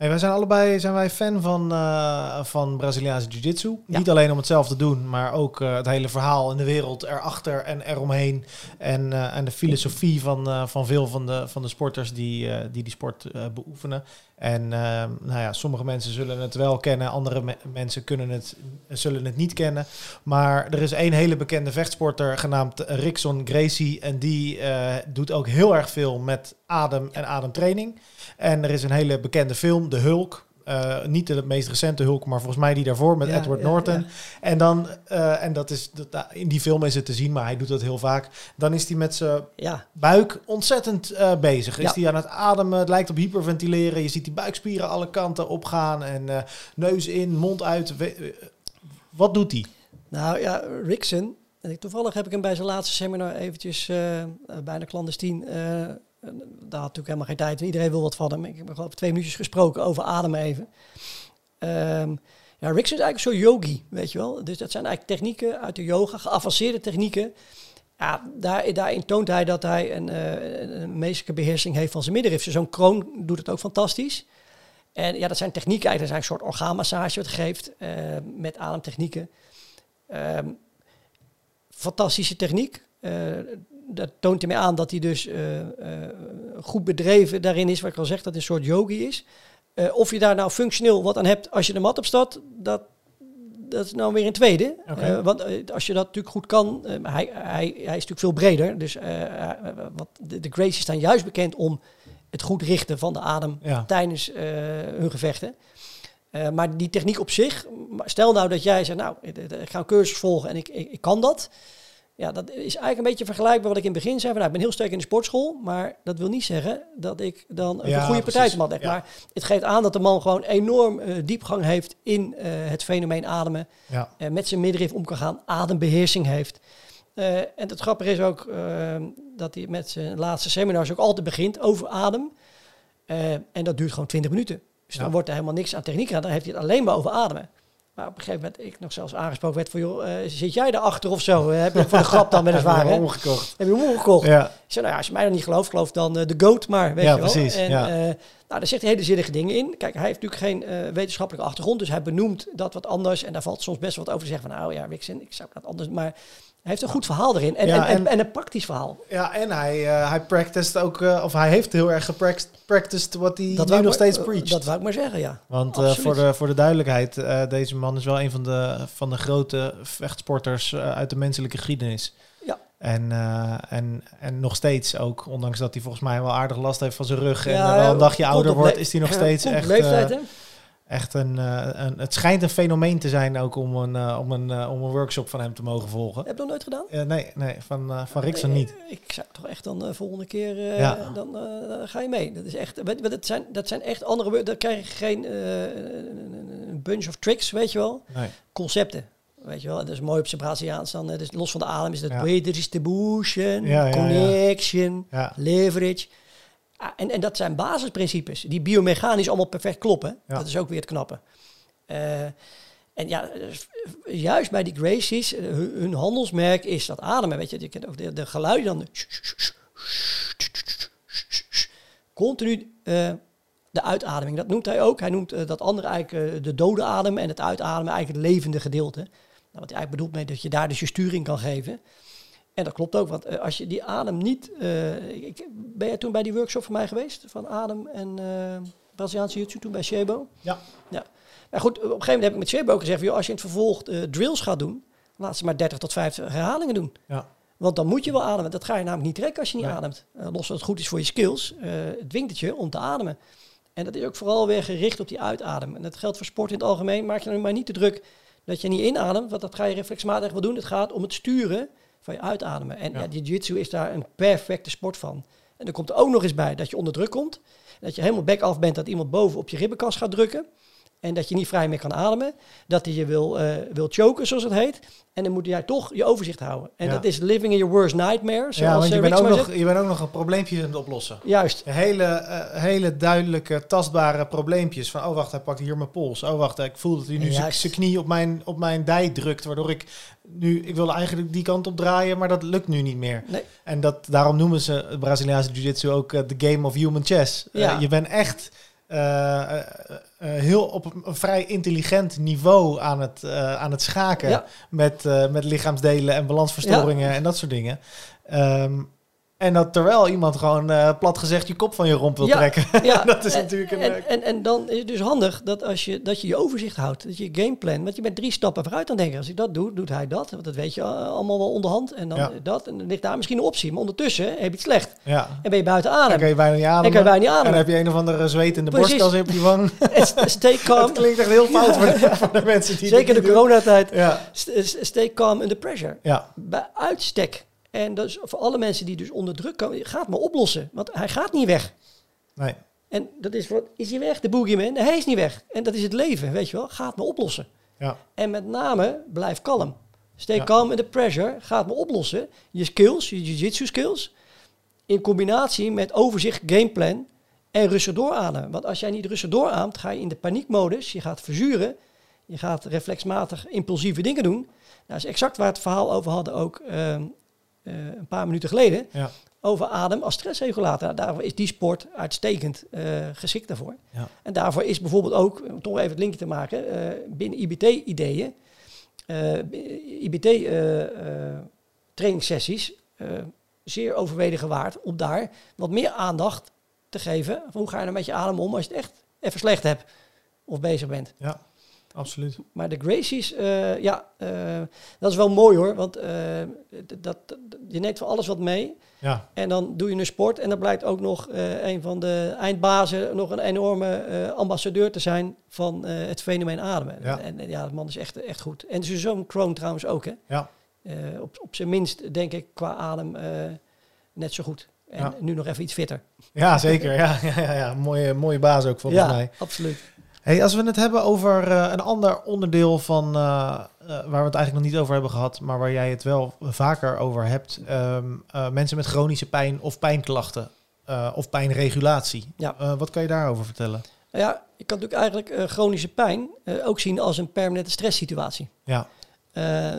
Hey, wij zijn allebei zijn wij fan van, uh, van Braziliaanse Jiu-Jitsu. Niet alleen om het zelf te doen, maar ook uh, het hele verhaal in de wereld erachter en eromheen. En, uh, en de filosofie van, van veel van de, van de sporters die die, die sport beoefenen. En nou ja, sommige mensen zullen het wel kennen, andere me mensen kunnen het, zullen het niet kennen. Maar er is één hele bekende vechtsporter genaamd Rickson Gracie. En die doet ook heel erg veel met adem en ademtraining. En er is een hele bekende film, De Hulk. Eh, niet de meest recente Hulk, maar volgens mij die daarvoor met Ja, Edward ja, Norton. ja. En dan, eh, en dat is, dat, in die film is het te zien, maar hij doet dat heel vaak. Dan is hij met zijn buik ontzettend eh, bezig. Is hij aan het ademen, het lijkt op hyperventileren. Je ziet die buikspieren alle kanten opgaan en neus in, mond uit. Wat doet hij? nou ja, Rickson. Toevallig heb ik hem bij zijn laatste seminar eventjes bijna clandestien. Eh, daar had natuurlijk helemaal geen tijd. Iedereen wil wat van hem. Ik heb ik twee minuutjes gesproken over ademen even. Ehm, ja, Rickson is eigenlijk zo'n yogi, weet je wel. Dus dat zijn eigenlijk technieken uit de yoga, geavanceerde technieken. Ja, daar, daarin toont hij dat hij een, een meestelijke beheersing heeft van zijn middenrif. Zo'n kroon doet het ook fantastisch. En ja, dat zijn technieken eigenlijk. Dat is een soort orgaanmassage wat geeft eh, met ademtechnieken. Ehm, fantastische techniek. Dat toont hij mij aan dat hij dus eh, eh, goed bedreven daarin is, wat ik al zeg, dat hij een soort yogi is. Eh, of je daar nou functioneel wat aan hebt als je de mat op staat, dat, dat is nou weer een tweede. Want als je dat natuurlijk goed kan, hij, hij, hij is natuurlijk veel breder. Dus wat, de, de Gracies staan juist bekend om het goed richten van de adem Ja. tijdens hun gevechten. Maar die techniek op zich, stel nou dat jij zegt, nou, ik ik ga een cursus volgen en ik, ik, ik kan dat. Ja, dat is eigenlijk een beetje vergelijkbaar wat ik in het begin zei. Van, nou, ik ben heel sterk in de sportschool, maar dat wil niet zeggen dat ik dan een Ja, goede precies. partij te man leg. Ja. Maar het geeft aan dat de man gewoon enorm eh, diepgang heeft in eh, het fenomeen ademen. Ja. eh, met zijn middenrif om kan gaan, adembeheersing heeft. En het grappige is ook dat hij met zijn laatste seminars ook altijd begint over adem. En dat duurt gewoon 20 minuten. Dus dan wordt er helemaal niks aan techniek aan. Dan heeft hij het alleen maar over ademen. Maar op een gegeven moment, ik nog zelfs aangesproken werd van, joh, eh, zit jij daarachter of zo? Eh, heb je voor de grap dan weliswaar, hè? omgekocht. Heb je hem omgekocht? Ja. Ik zei, nou ja, als je mij dan niet gelooft, geloof dan eh, de goat maar, weet Ja, je wel. precies, En ja. nou, daar zegt hij hele zinnige dingen in. Kijk, hij heeft natuurlijk geen wetenschappelijke achtergrond, dus hij benoemt dat wat anders. En daar valt soms best wat over te zeggen van, nou ja, Wixen, ik zou dat anders... Maar hij heeft een goed verhaal erin en, Ja, en, en, en- en een praktisch verhaal. Ja, en hij, eh hij practiced ook, eh, of hij heeft heel erg gepracticed practiced wat hij nu wou nog maar- steeds preacht. Dat wou ik maar zeggen, ja. Want eh, voor, de, voor de duidelijkheid, eh, deze man is wel een van de, van de grote vechtsporters uit de menselijke geschiedenis. Ja. En, eh, en, en nog steeds ook, ondanks dat hij volgens mij wel aardig last heeft van zijn rug en Ja, wel een dagje ouder wordt, is hij nog steeds echt, leeftijd, eh, hè? Echt een, eh, een... Het schijnt een fenomeen te zijn ook om een, eh, om een, eh, om een workshop van hem te mogen volgen. Heb je dat nooit gedaan? Nee, nee, van, eh, van Rickson Nee, niet. Ik zou toch echt dan de volgende keer, Ja. dan, dan ga je mee. Dat is echt, dat zijn, dat zijn echt andere, daar krijg je geen een- bunch of tricks, weet je wel. Nee. Concepten, weet je wel. Dat is mooi op zijn Braziliaans dan. eh, Dus los van de adem is dat Ja. distribution, Ja, connection, leverage. Ah, en, en dat zijn basisprincipes die biomechanisch allemaal perfect kloppen. Ja. Dat is ook weer het knappe. Eh, en ja, juist bij die Gracies, eh, hun, hun handelsmerk is dat ademen. Weet je, je kent ook de, de geluiden dan. Continu eh, de uitademing. Dat noemt hij ook. Hij noemt dat andere eigenlijk de dode adem en het uitademen eigenlijk het levende gedeelte. Nou, wat hij eigenlijk bedoelt mee dat je daar dus je sturing kan geven. En dat klopt ook, want eh, als je die adem niet... eh, ik, ben jij toen bij die workshop van mij geweest? Van adem en eh Braziliaanse Jiu-Jitsu toen bij Shebo? Ja. ja. Maar goed, op een gegeven moment heb ik met Shebo ook gezegd... joh, als je in het vervolg drills gaat doen... laat ze maar 30 tot 50 herhalingen doen. ja. Want dan moet je wel ademen. Dat ga je namelijk niet trekken als je niet ademt. Los dat het goed is voor je skills, het dwingt het je om te ademen. En dat is ook vooral weer gericht op die uitademen. En dat geldt voor sport in het algemeen. Maak je nou maar niet te druk dat je niet inademt, want dat ga je reflexmatig wel doen. Het gaat om het sturen van je uitademen. En Ja. ja. die jiu-jitsu is daar een perfecte sport van. En er komt er ook nog eens bij dat je onder druk komt. Dat je helemaal back af bent, dat iemand boven op je ribbenkast gaat drukken. En dat je niet vrij meer kan ademen. Dat hij je wil, eh, wil choken, zoals het heet. En dan moet jij toch je overzicht houden. En Ja. dat is living in your worst nightmare. Zoals ja, want je eh, bent, ook nog, zegt. je bent ook nog een probleempje aan het oplossen. Juist. Hele, eh, hele duidelijke, tastbare probleempjes. Van, oh wacht, hij pakt hier mijn pols. Oh wacht, ik voel dat hij nu zijn knie op mijn, op mijn dij drukt. Waardoor ik nu, ik wilde eigenlijk die kant op draaien, maar dat lukt nu niet meer. Nee. En dat, daarom noemen ze het Braziliaanse Jiu-Jitsu ook de game of human chess. Ja. je bent echt eh, eh, eh, heel op een, vrij intelligent niveau aan het, aan het schaken. Ja. Met, met lichaamsdelen en balansverstoringen en dat soort dingen. Ehm, En dat terwijl iemand gewoon eh, plat gezegd je kop van je romp wil Ja, trekken. Ja, dat is en, natuurlijk een... En, eh, en, en dan is het dus handig dat, als je, dat je je overzicht houdt, dat je gameplan, want je bent drie stappen vooruit aan denken. Als ik dat doe, doet hij dat, want dat weet je eh, allemaal wel onderhand. En dan Ja. dat, en dan ligt daar misschien een optie. Maar ondertussen heb je het slecht ja. en ben je buiten Dan adem. kan je bijna niet ademen. En je bijna niet En dan heb je een of andere zwetende Precies. borstkas op je wang. Stay Dat calm, klinkt echt heel fout voor, de, voor de mensen die zeker de coronatijd. Stay calm under pressure. ja, Bij uitstek. En dus voor alle mensen die dus onder druk komen, gaat maar oplossen. Want hij gaat niet weg. nee. En dat is wat, is hij weg, de boogeyman? Nee, hij is niet weg. En dat is het leven, weet je wel. Gaat maar oplossen. Ja, En met name, blijf kalm. Stay Ja. calm in the pressure. Gaat maar oplossen. Je skills, je jiu-jitsu skills. In combinatie met overzicht, gameplan en rustig doorademen. Want als jij niet rustig dooraamt, ga je in de paniekmodus. Je gaat verzuren. Je gaat reflexmatig impulsieve dingen doen. Nou, dat is exact waar het verhaal over hadden ook ehm, eh, een paar minuten geleden. ja, Over adem als stressregulator. Nou, daarvoor is die sport uitstekend eh, geschikt daarvoor. ja. En daarvoor is bijvoorbeeld ook, om toch even het linkje te maken, eh, binnen IBT-ideeën, IBT-trainingssessies, eh, zeer overwegen waard om daar wat meer aandacht te geven. Hoe ga je nou met je adem om als je het echt even slecht hebt of bezig bent. ja, absoluut. Maar de Gracies, eh, ja, eh, dat is wel mooi hoor, want eh, dat, je neemt van alles wat mee. Ja, En dan doe je een sport en dan blijkt ook nog een van de eindbazen nog een enorme ambassadeur te zijn van het fenomeen ademen. Ja. En, en ja, de man is echt, echt goed. En zoon Kroon trouwens ook, hè. ja, op, op zijn minst denk ik qua adem net zo goed. En Ja. nu nog even iets fitter. ja zeker. Ja, ja, ja, ja. Mooie, mooie baas ook volgens ja, mij. absoluut. Hey, als we het hebben over eh, een ander onderdeel van eh, eh, waar we het eigenlijk nog niet over hebben gehad, maar waar jij het wel vaker over hebt, ehm, eh, mensen met chronische pijn of pijnklachten of pijnregulatie. Ja. Wat kan je daarover vertellen? Nou ja, je kan natuurlijk eigenlijk chronische pijn ook zien als een permanente stresssituatie. Ja,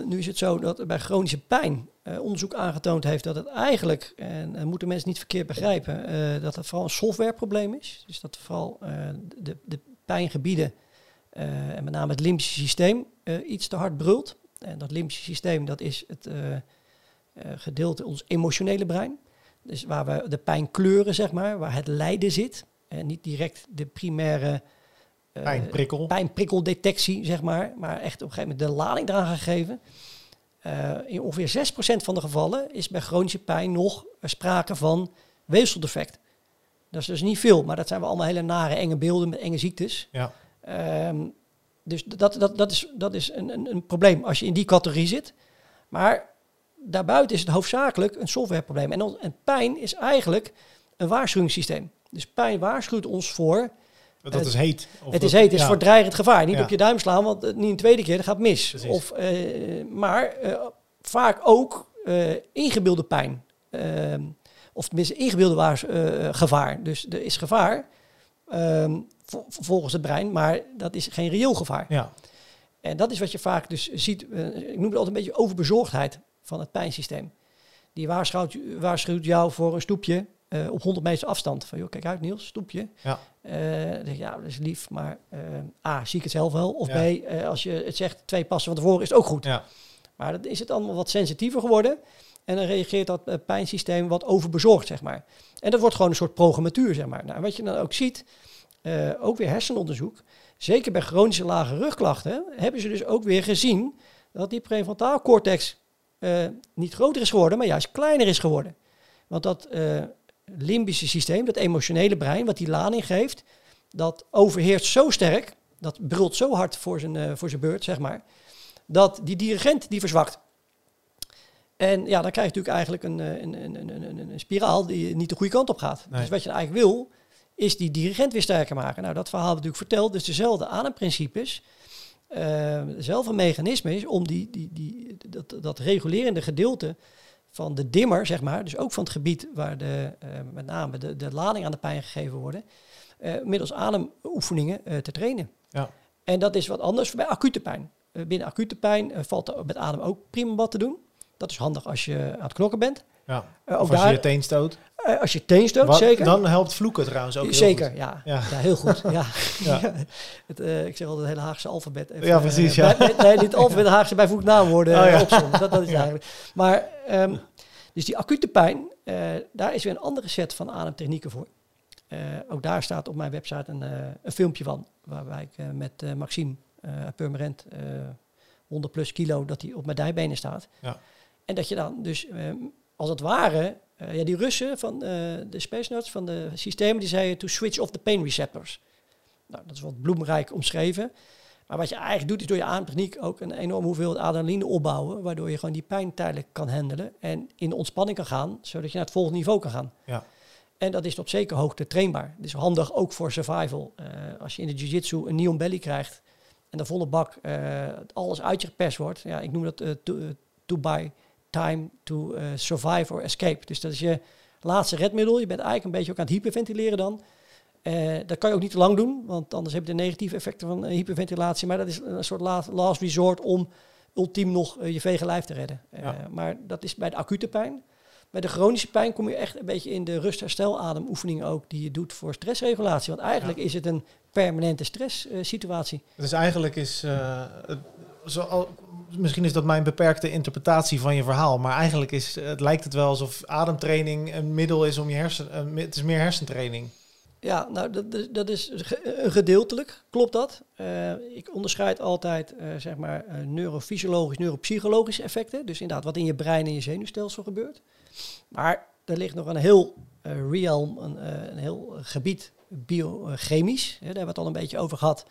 nu is het zo dat bij chronische pijn onderzoek aangetoond heeft dat het eigenlijk, en moeten mensen niet verkeerd begrijpen, dat het vooral een softwareprobleem is. Dus dat vooral de, de pijngebieden, eh, en met name het limbische systeem, eh, iets te hard brult. En dat limbische systeem, dat is het eh, gedeelte ons emotionele brein. Dus waar we de pijn kleuren, zeg maar, waar het lijden zit. En niet direct de primaire pijnprikkel. pijnprikkeldetectie, zeg maar. Maar echt op een gegeven moment de lading eraan gegeven. In ongeveer 6% van de gevallen is bij chronische pijn nog sprake van weefseldefect. Dat is dus niet veel, maar dat zijn wel allemaal hele nare, enge beelden met enge ziektes. Ja, Ehm, dus dat, dat, dat is, dat is een, een, een probleem als je in die categorie zit. Maar daarbuiten is het hoofdzakelijk een softwareprobleem. En, en pijn is eigenlijk een waarschuwingssysteem. Dus pijn waarschuwt ons voor dat Het- is heet. Of het is heet, het is ja. voor dreigend gevaar. Niet Ja. op je duim slaan, want eh, niet een tweede keer, dat gaat mis. Precies. Of, eh, maar eh, vaak ook eh, ingebeelde pijn. Ehm, of tenminste ingebeelde waars, eh, gevaar. Dus er is gevaar ehm, vo- volgens het brein, maar dat is geen reëel gevaar. Ja, En dat is wat je vaak dus ziet. eh, ik noem het altijd een beetje overbezorgdheid van het pijnsysteem. Die waarschuwt, waarschuwt jou voor een stoepje eh, op 100 meter afstand. Van joh, kijk uit Niels, stoepje. ja, ik, ja, dat is lief, maar A, zie ik het zelf wel. Of Ja. B, als je het zegt twee passen van tevoren, is het ook goed. ja, Maar dan is het allemaal wat sensitiever geworden. En dan reageert dat eh, pijnsysteem wat overbezorgd, zeg maar. En dat wordt gewoon een soort programmatuur, zeg maar. Nou, wat je dan ook ziet, eh, ook weer hersenonderzoek, zeker bij chronische lage rugklachten, hebben ze dus ook weer gezien dat die prefrontaal cortex eh, niet groter is geworden, maar juist kleiner is geworden. Want dat limbische systeem, dat emotionele brein, wat die lading geeft, dat overheerst zo sterk, dat brult zo hard voor zijn, voor zijn beurt, zeg maar, dat die dirigent die verzwakt. En ja, dan krijg je natuurlijk eigenlijk een, eh, een, een, een, een, spiraal die niet de goede kant op gaat. Nee. Dus wat je eigenlijk wil, is die dirigent weer sterker maken. Nou, dat verhaal hebben we natuurlijk verteld. Dus dezelfde ademprincipes, eh dezelfde mechanisme is om die, die, die, dat, dat regulerende gedeelte van de dimmer, zeg maar, dus ook van het gebied waar de, eh, met name de, de lading aan de pijn gegeven worden, eh, middels ademoefeningen eh, te trainen. Ja. En dat is wat anders bij acute pijn. Eh, binnen acute pijn eh, valt er met adem ook prima wat te doen. Dat is handig als je aan het knokken bent. ja. Eh, als je daar, je teen stoot. eh, als je teen stoot, Wat- zeker. Dan helpt vloeken trouwens ook heel zeker, goed. ja. Ja. ja. heel goed. Ja. Ja. het, eh, ik zeg altijd het hele Haagse alfabet. Even, Ja, precies, eh, ja. bij- nee, niet alfabet, Haagse bijvoegnaamwoorden Oh, ja. opzommen. Dat, dat is eigenlijk. Maar, ehm, Dus die acute pijn, eh, daar is weer een andere set van ademtechnieken voor. Eh, ook daar staat op mijn website een, eh, een filmpje van, waarbij ik eh, met eh, Maxime eh 100 plus kilo, dat hij op mijn dijbenen staat. Ja. En dat je dan dus, ehm, als het ware, eh, ja, die Russen van eh, de Space Nuts, van de systemen, die zeiden to switch off the pain receptors. Nou, dat is wat bloemrijk omschreven. Maar wat je eigenlijk doet, is door je ademtechniek ook een enorme hoeveelheid adrenaline opbouwen, waardoor je gewoon die pijn tijdelijk kan handelen en in de ontspanning kan gaan, zodat je naar het volgende niveau kan gaan. Ja. En dat is op zekere hoogte trainbaar. Het is handig ook voor survival. Eh, als je in de jiu-jitsu een neon belly krijgt en de volle bak alles uit je geperst wordt. Ja, ik noem dat eh, to, to buy time to eh, survive or escape. Dus dat is je laatste redmiddel. Je bent eigenlijk een beetje ook aan het hyperventileren dan. Eh, dat kan je ook niet te lang doen, want anders heb je de negatieve effecten van eh, hyperventilatie. Maar dat is een soort la- last resort om ultiem nog je vege lijf te redden. Ja. Maar dat is bij de acute pijn. Bij de chronische pijn kom je echt een beetje in de rust-herstel-ademoefeningen ook die je doet voor stressregulatie. Want eigenlijk is het een permanente stresssituatie. Dus eigenlijk is, het- zo, misschien is dat mijn beperkte interpretatie van je verhaal, maar eigenlijk is, het lijkt het wel alsof ademtraining een middel is om je hersen, mi- het is meer hersentraining. Ja, nou, dat, dat- is een gedeeltelijk, klopt dat. Eh, ik onderscheid altijd, eh, zeg maar, eh, neurofysiologisch, neuropsychologische effecten. Dus inderdaad, wat in je brein en je zenuwstelsel gebeurt. Maar er ligt nog een heel eh, realm, een, eh, een heel gebied biochemisch. Hè, daar hebben we het al een beetje over gehad.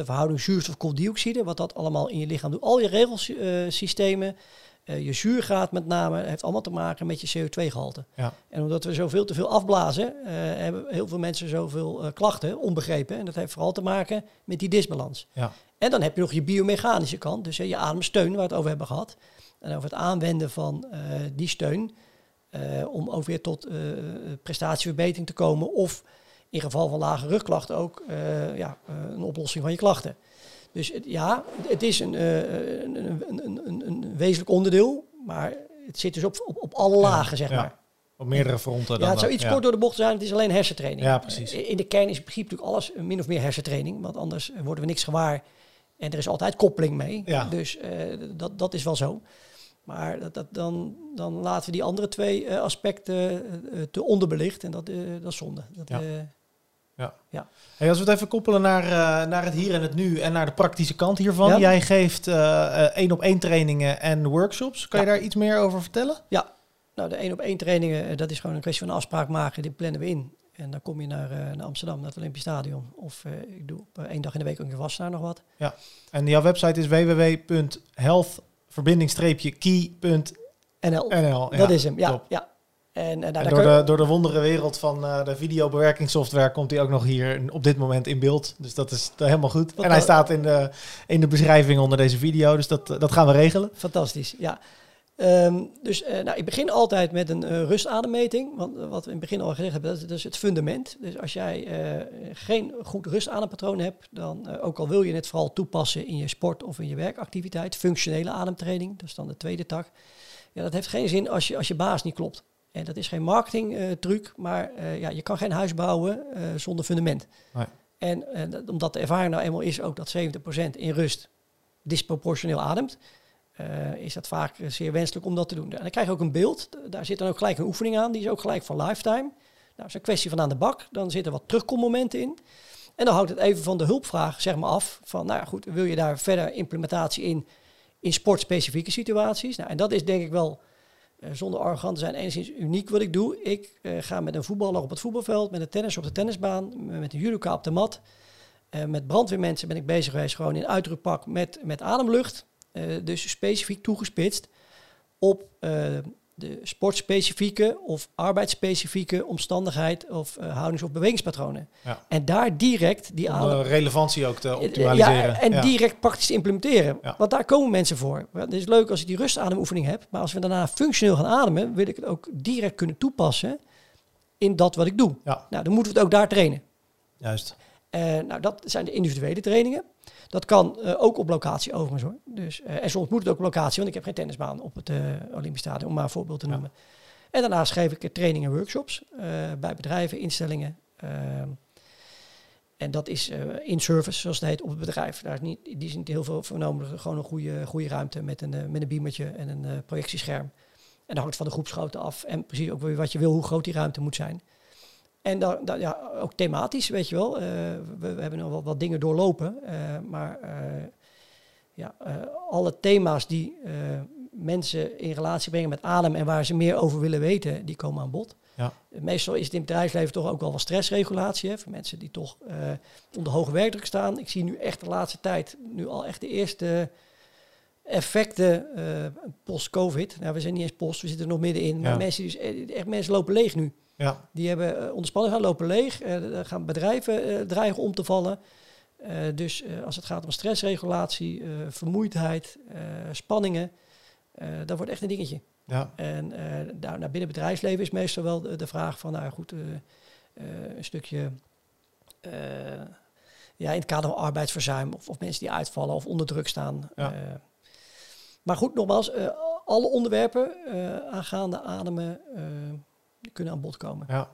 De verhouding zuurstof-kooldioxide, wat dat allemaal in je lichaam doet. Al je regelsystemen, eh, je zuurgraad met name, heeft allemaal te maken met je CO2-gehalte. Ja. En omdat we zoveel te veel afblazen, eh, hebben heel veel mensen zoveel eh, klachten, onbegrepen. En dat heeft vooral te maken met die disbalans. Ja. En dan heb je nog je biomechanische kant, dus je ademsteun, waar we het over hebben gehad. En over het aanwenden van eh, die steun, eh, om ook weer tot eh, prestatieverbetering te komen. Of in geval van lage rugklachten ook eh, ja, eh, een oplossing van je klachten. Dus ja, het is een, eh, een, een, een, een, wezenlijk onderdeel, maar het zit dus op, op, op alle Ja, lagen, zeg ja. maar. Op meerdere fronten. Ja, dan het zou iets kort door de bocht zijn, het is alleen hersentraining. Ja, precies. Eh, In de kern is in principe natuurlijk alles eh, min of meer hersentraining, want anders eh, worden we niks gewaar. En er is altijd koppeling mee. Ja. Dus eh, dat, dat is wel zo. Maar dat, dat, dan, dan laten we die andere twee eh, aspecten eh, eh, te onderbelicht. En dat, eh, dat is zonde. Dat, Ja. Eh, Hey, als we het even koppelen naar, eh, naar het hier en het nu en naar de praktische kant hiervan. Ja. Jij geeft eh, eh, één op één trainingen en workshops. Kan je Ja. daar iets meer over vertellen? ja, nou de één op één trainingen, dat is gewoon een kwestie van een afspraak maken. Die plannen we in. En dan kom je naar, eh, naar Amsterdam, naar het Olympisch Stadion. Of eh, ik doe op één dag in de week ook in Wassenaar nog wat. En jouw website is www.health-key.nl. NL, Ja, dat is hem. Ja, top. ja. En, eh, nou, En door, de, door de wondere wereld van eh, de videobewerkingssoftware komt hij ook nog hier op dit moment in beeld. Dus dat is helemaal goed. En hij staat in de, in de beschrijving onder deze video. Dus dat, dat gaan we regelen. Fantastisch, ja. Ehm, dus eh, nou, ik begin altijd met een rustademmeting. Want wat we in het begin al gezegd hebben, dat is, dat is het fundament. Dus als jij geen goed rustademapatroon hebt, dan, ook al wil je het vooral toepassen in je sport of in je werkactiviteit, functionele ademtraining, dat is dan de tweede tak. Ja, dat heeft geen zin als je, als je baas niet klopt. En dat is geen marketing eh, truc, maar eh, ja, je kan geen huis bouwen eh, zonder fundament. Nee. En dat- omdat de ervaring nou eenmaal is ook dat 70% in rust disproportioneel ademt, is dat vaak zeer wenselijk om dat te doen. En dan krijg je ook een beeld. Daar zit dan ook gelijk een oefening aan. Die is ook gelijk van lifetime. Nou, dat is een kwestie van aan de bak. Dan zitten wat terugkommomenten in. En dan hangt het even van de hulpvraag zeg maar af. Van, nou ja, goed, wil je daar verder implementatie in, in sportspecifieke situaties? Nou, en dat is denk ik wel, zonder arrogant te zijn, enigszins uniek wat ik doe. Ik eh, ga met een voetballer op het voetbalveld, met een tennis op de tennisbaan, met een judoka op de mat. Eh, met brandweermensen ben ik bezig geweest, gewoon in uitdrukpak met, met ademlucht. Eh, dus specifiek toegespitst op eh, de sportspecifieke of arbeidsspecifieke omstandigheid of eh, houdings- of bewegingspatronen. Ja. En daar direct die adem... de relevantie ook te Ja, optimaliseren. en Ja. direct praktisch te implementeren. Ja. Want daar komen mensen voor. Het is leuk als ik die rustademoefening heb, maar als we daarna functioneel gaan ademen, wil ik het ook direct kunnen toepassen in dat wat ik doe. Ja. Nou, dan moeten we het ook daar trainen. Juist. Eh, nou, dat zijn de individuele trainingen. Dat kan eh, ook op locatie overigens hoor. Dus, eh, en soms moet het ook op locatie, want ik heb geen tennisbaan op het eh, Olympisch Stadion, om maar een voorbeeld te Ja. noemen. En daarnaast geef ik trainingen en workshops bij bedrijven, instellingen. ehm, en dat is in service, zoals het heet, op het bedrijf. Daar is niet, die is niet heel veel nodig. Gewoon een goede, goede ruimte met een, met een beamertje en een projectiescherm. En dan hangt van de groepsgrootte af en precies ook weer wat je wil, hoe groot die ruimte moet zijn. En dan, dan ja, ook thematisch, weet je wel. Eh, we, we, hebben nog wat, wat dingen doorlopen, uh, maar uh, ja, alle thema's die mensen in relatie brengen met adem en waar ze meer over willen weten, die komen aan bod. Ja. Meestal is het in het bedrijfsleven toch ook wel wat stressregulatie. Hè, voor mensen die toch onder hoge werkdruk staan. Ik zie nu echt de laatste tijd nu al echt de eerste effecten post-COVID. Nou, we zijn niet eens post, we zitten er nog middenin. Ja. Maar mensen, dus, echt mensen lopen leeg nu. Ja. Die hebben uh, onderspanning gaan lopen leeg. er gaan bedrijven dreigen om te vallen. dus als het gaat om stressregulatie, vermoeidheid, spanningen, dat wordt echt een dingetje. Ja. En uh, daar, naar binnen bedrijfsleven is meestal wel de, de vraag van, nou goed, uh, uh, een stukje ja, in het kader van arbeidsverzuim of, of, mensen die uitvallen of onder druk staan. Ja. maar goed, nogmaals, alle onderwerpen aangaande ademen kunnen aan bod komen. Ja.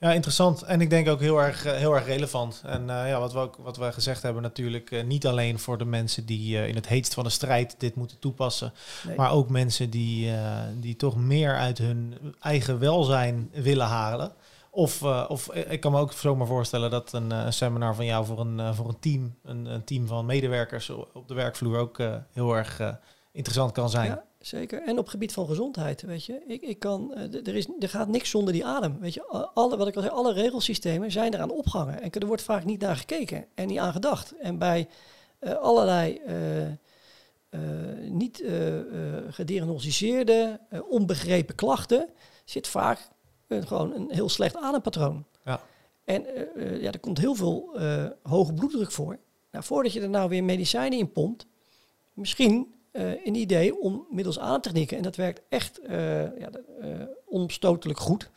Ja, interessant. En ik denk ook heel erg, eh, heel erg relevant. En uh, ja, wat we, ook, wat we gezegd hebben, natuurlijk uh, niet alleen voor de mensen die uh, in het heetst van de strijd dit moeten toepassen, nee. maar ook mensen die, die toch meer uit hun eigen welzijn willen halen. Of, of ik kan me ook zomaar voorstellen dat een, een seminar van jou voor een, voor een team, een, een, team van medewerkers op de werkvloer ook heel erg interessant kan zijn. Ja, zeker. En op gebied van gezondheid, weet je. Ik, ik kan, uh, er, is, er gaat niks zonder die adem. Weet je, alle, wat ik al zei, alle regelsystemen zijn eraan opgehangen. En er wordt vaak niet naar gekeken en niet aan gedacht. En bij uh, allerlei uh, niet gediagnosticeerde, onbegrepen klachten zit vaak gewoon een heel slecht adempatroon. Ja. En ja, er komt heel veel hoge bloeddruk voor. Nou, voordat je er nou weer medicijnen in pompt, misschien uh, een idee om middels ademtechnieken, en dat werkt echt uh, ja, uh, onomstotelijk goed,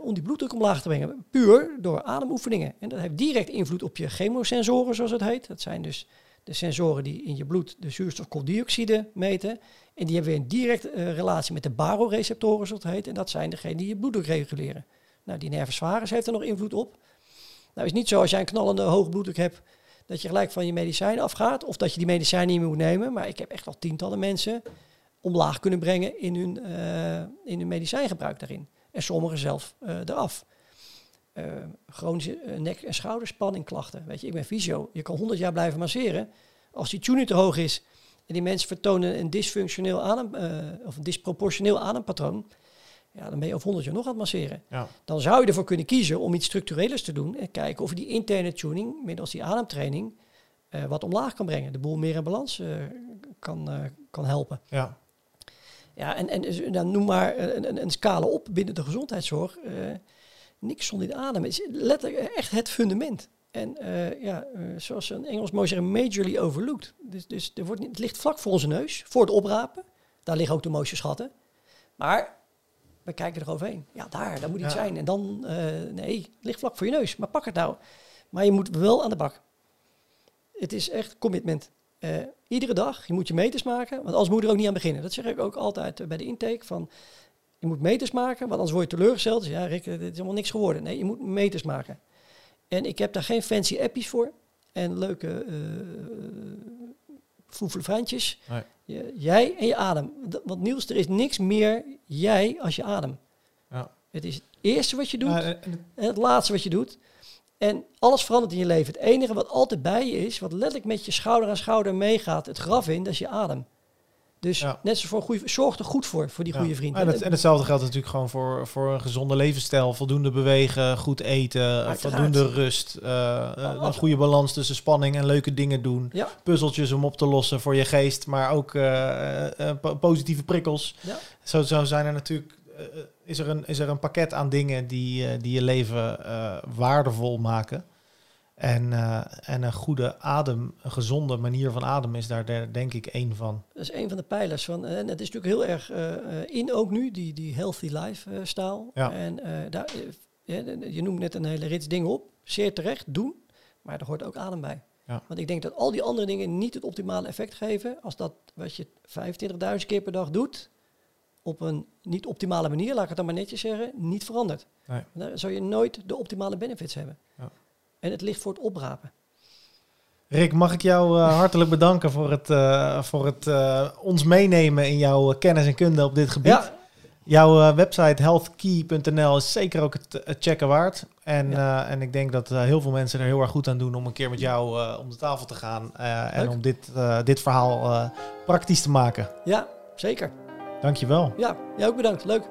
om die bloeddruk omlaag te brengen. Puur door ademoefeningen. En dat heeft direct invloed op je chemosensoren, zoals het heet. Dat zijn dus de sensoren die in je bloed de zuurstofkooldioxide meten. En die hebben weer een directe relatie met de baroreceptoren, zoals het heet. En dat zijn degenen die je bloeddruk reguleren. Nou, die nervus heeft er nog invloed op. Nou, is niet zo als jij een knallende hoge bloeddruk hebt dat je gelijk van je medicijn afgaat. Of dat je die medicijn niet meer moet nemen. Maar ik heb echt al tientallen mensen omlaag kunnen brengen in hun, uh, in hun medicijngebruik daarin. En sommigen zelf uh, eraf. Uh, chronische nek- en schouderspanningklachten. Weet je, ik ben fysio. Je kan 100 jaar blijven masseren. Als die tuning te hoog is en die mensen vertonen een dysfunctioneel adem, of een disproportioneel adempatroon, ja, dan ben je over 100 jaar nog aan het masseren. Ja. Dan zou je ervoor kunnen kiezen om iets structurelers te doen en kijken of je die interne tuning middels die ademtraining uh, wat omlaag kan brengen. De boel meer in balans uh, kan, uh, kan helpen. Ja, ja en, en dus, dan noem maar een, een, een, scala op binnen de gezondheidszorg. niks zonder de adem. is letterlijk echt het fundament. En ja, zoals een Engels mooi zeggen, majorly overlooked. Dus, dus er wordt niet, het ligt vlak voor onze neus, voor het oprapen. Daar liggen ook de mooiste schatten. Maar we kijken er overheen. Ja, daar, daar moet iets zijn. En dan, uh, nee, ligt vlak voor je neus. Maar pak het nou. Maar je moet wel aan de bak. Het is echt commitment. Uh, iedere dag, je moet je meters maken, want anders moet je er ook niet aan beginnen. Dat zeg ik ook altijd uh, bij de intake, van je moet meters maken, want anders word je teleurgesteld. Dus ja, Rick, dit is allemaal niks geworden. Nee, je moet meters maken. En ik heb daar geen fancy appies voor en leuke Nee. Je, jij en je adem. Want Niels, er is niks meer jij als je adem. Ja. Het is het eerste wat je doet en het laatste wat je doet. En alles verandert in je leven. Het enige wat altijd bij je is, wat letterlijk met je schouder aan schouder meegaat, het graf in, dat is je adem. Dus net zoals voor een goede, zorg er goed voor, voor die goede vriend. En, het, en, hetzelfde geldt natuurlijk gewoon voor, voor een gezonde levensstijl. Voldoende bewegen, goed eten, Uiteraard. voldoende rust. Uh, een goede balans tussen spanning en leuke dingen doen. Puzzeltjes om op te lossen voor je geest, maar ook uh, positieve prikkels. Zo, zo zijn er natuurlijk is, er een, is er een pakket aan dingen die, die je leven waardevol maken. En, uh, en een goede adem, een gezonde manier van ademen is daar denk ik één van. Dat is een van de pijlers van. En het is natuurlijk heel erg uh, in ook nu, die, die healthy life uh, staal. Ja. En daar, je noemt net een hele rits dingen op. Zeer terecht, doen. Maar er hoort ook adem bij. Ja. Want ik denk dat al die andere dingen niet het optimale effect geven. Als dat wat je 25.000 keer per dag doet, op een niet optimale manier, laat ik het dan maar netjes zeggen, niet verandert. Nee. Dan zou je nooit de optimale benefits hebben. Ja. En het ligt voor het oprapen. Rick, mag ik jou eh, hartelijk bedanken voor het, eh, voor het eh, ons meenemen in jouw kennis en kunde op dit gebied. Ja. Jouw website healthkey.nl is zeker ook het, checken waard. En, en ik denk dat heel veel mensen er heel erg goed aan doen om een keer met jou om de tafel te gaan. en om dit, dit verhaal praktisch te maken. Ja, zeker. Dankjewel. Ja, jou ook bedankt. Leuk.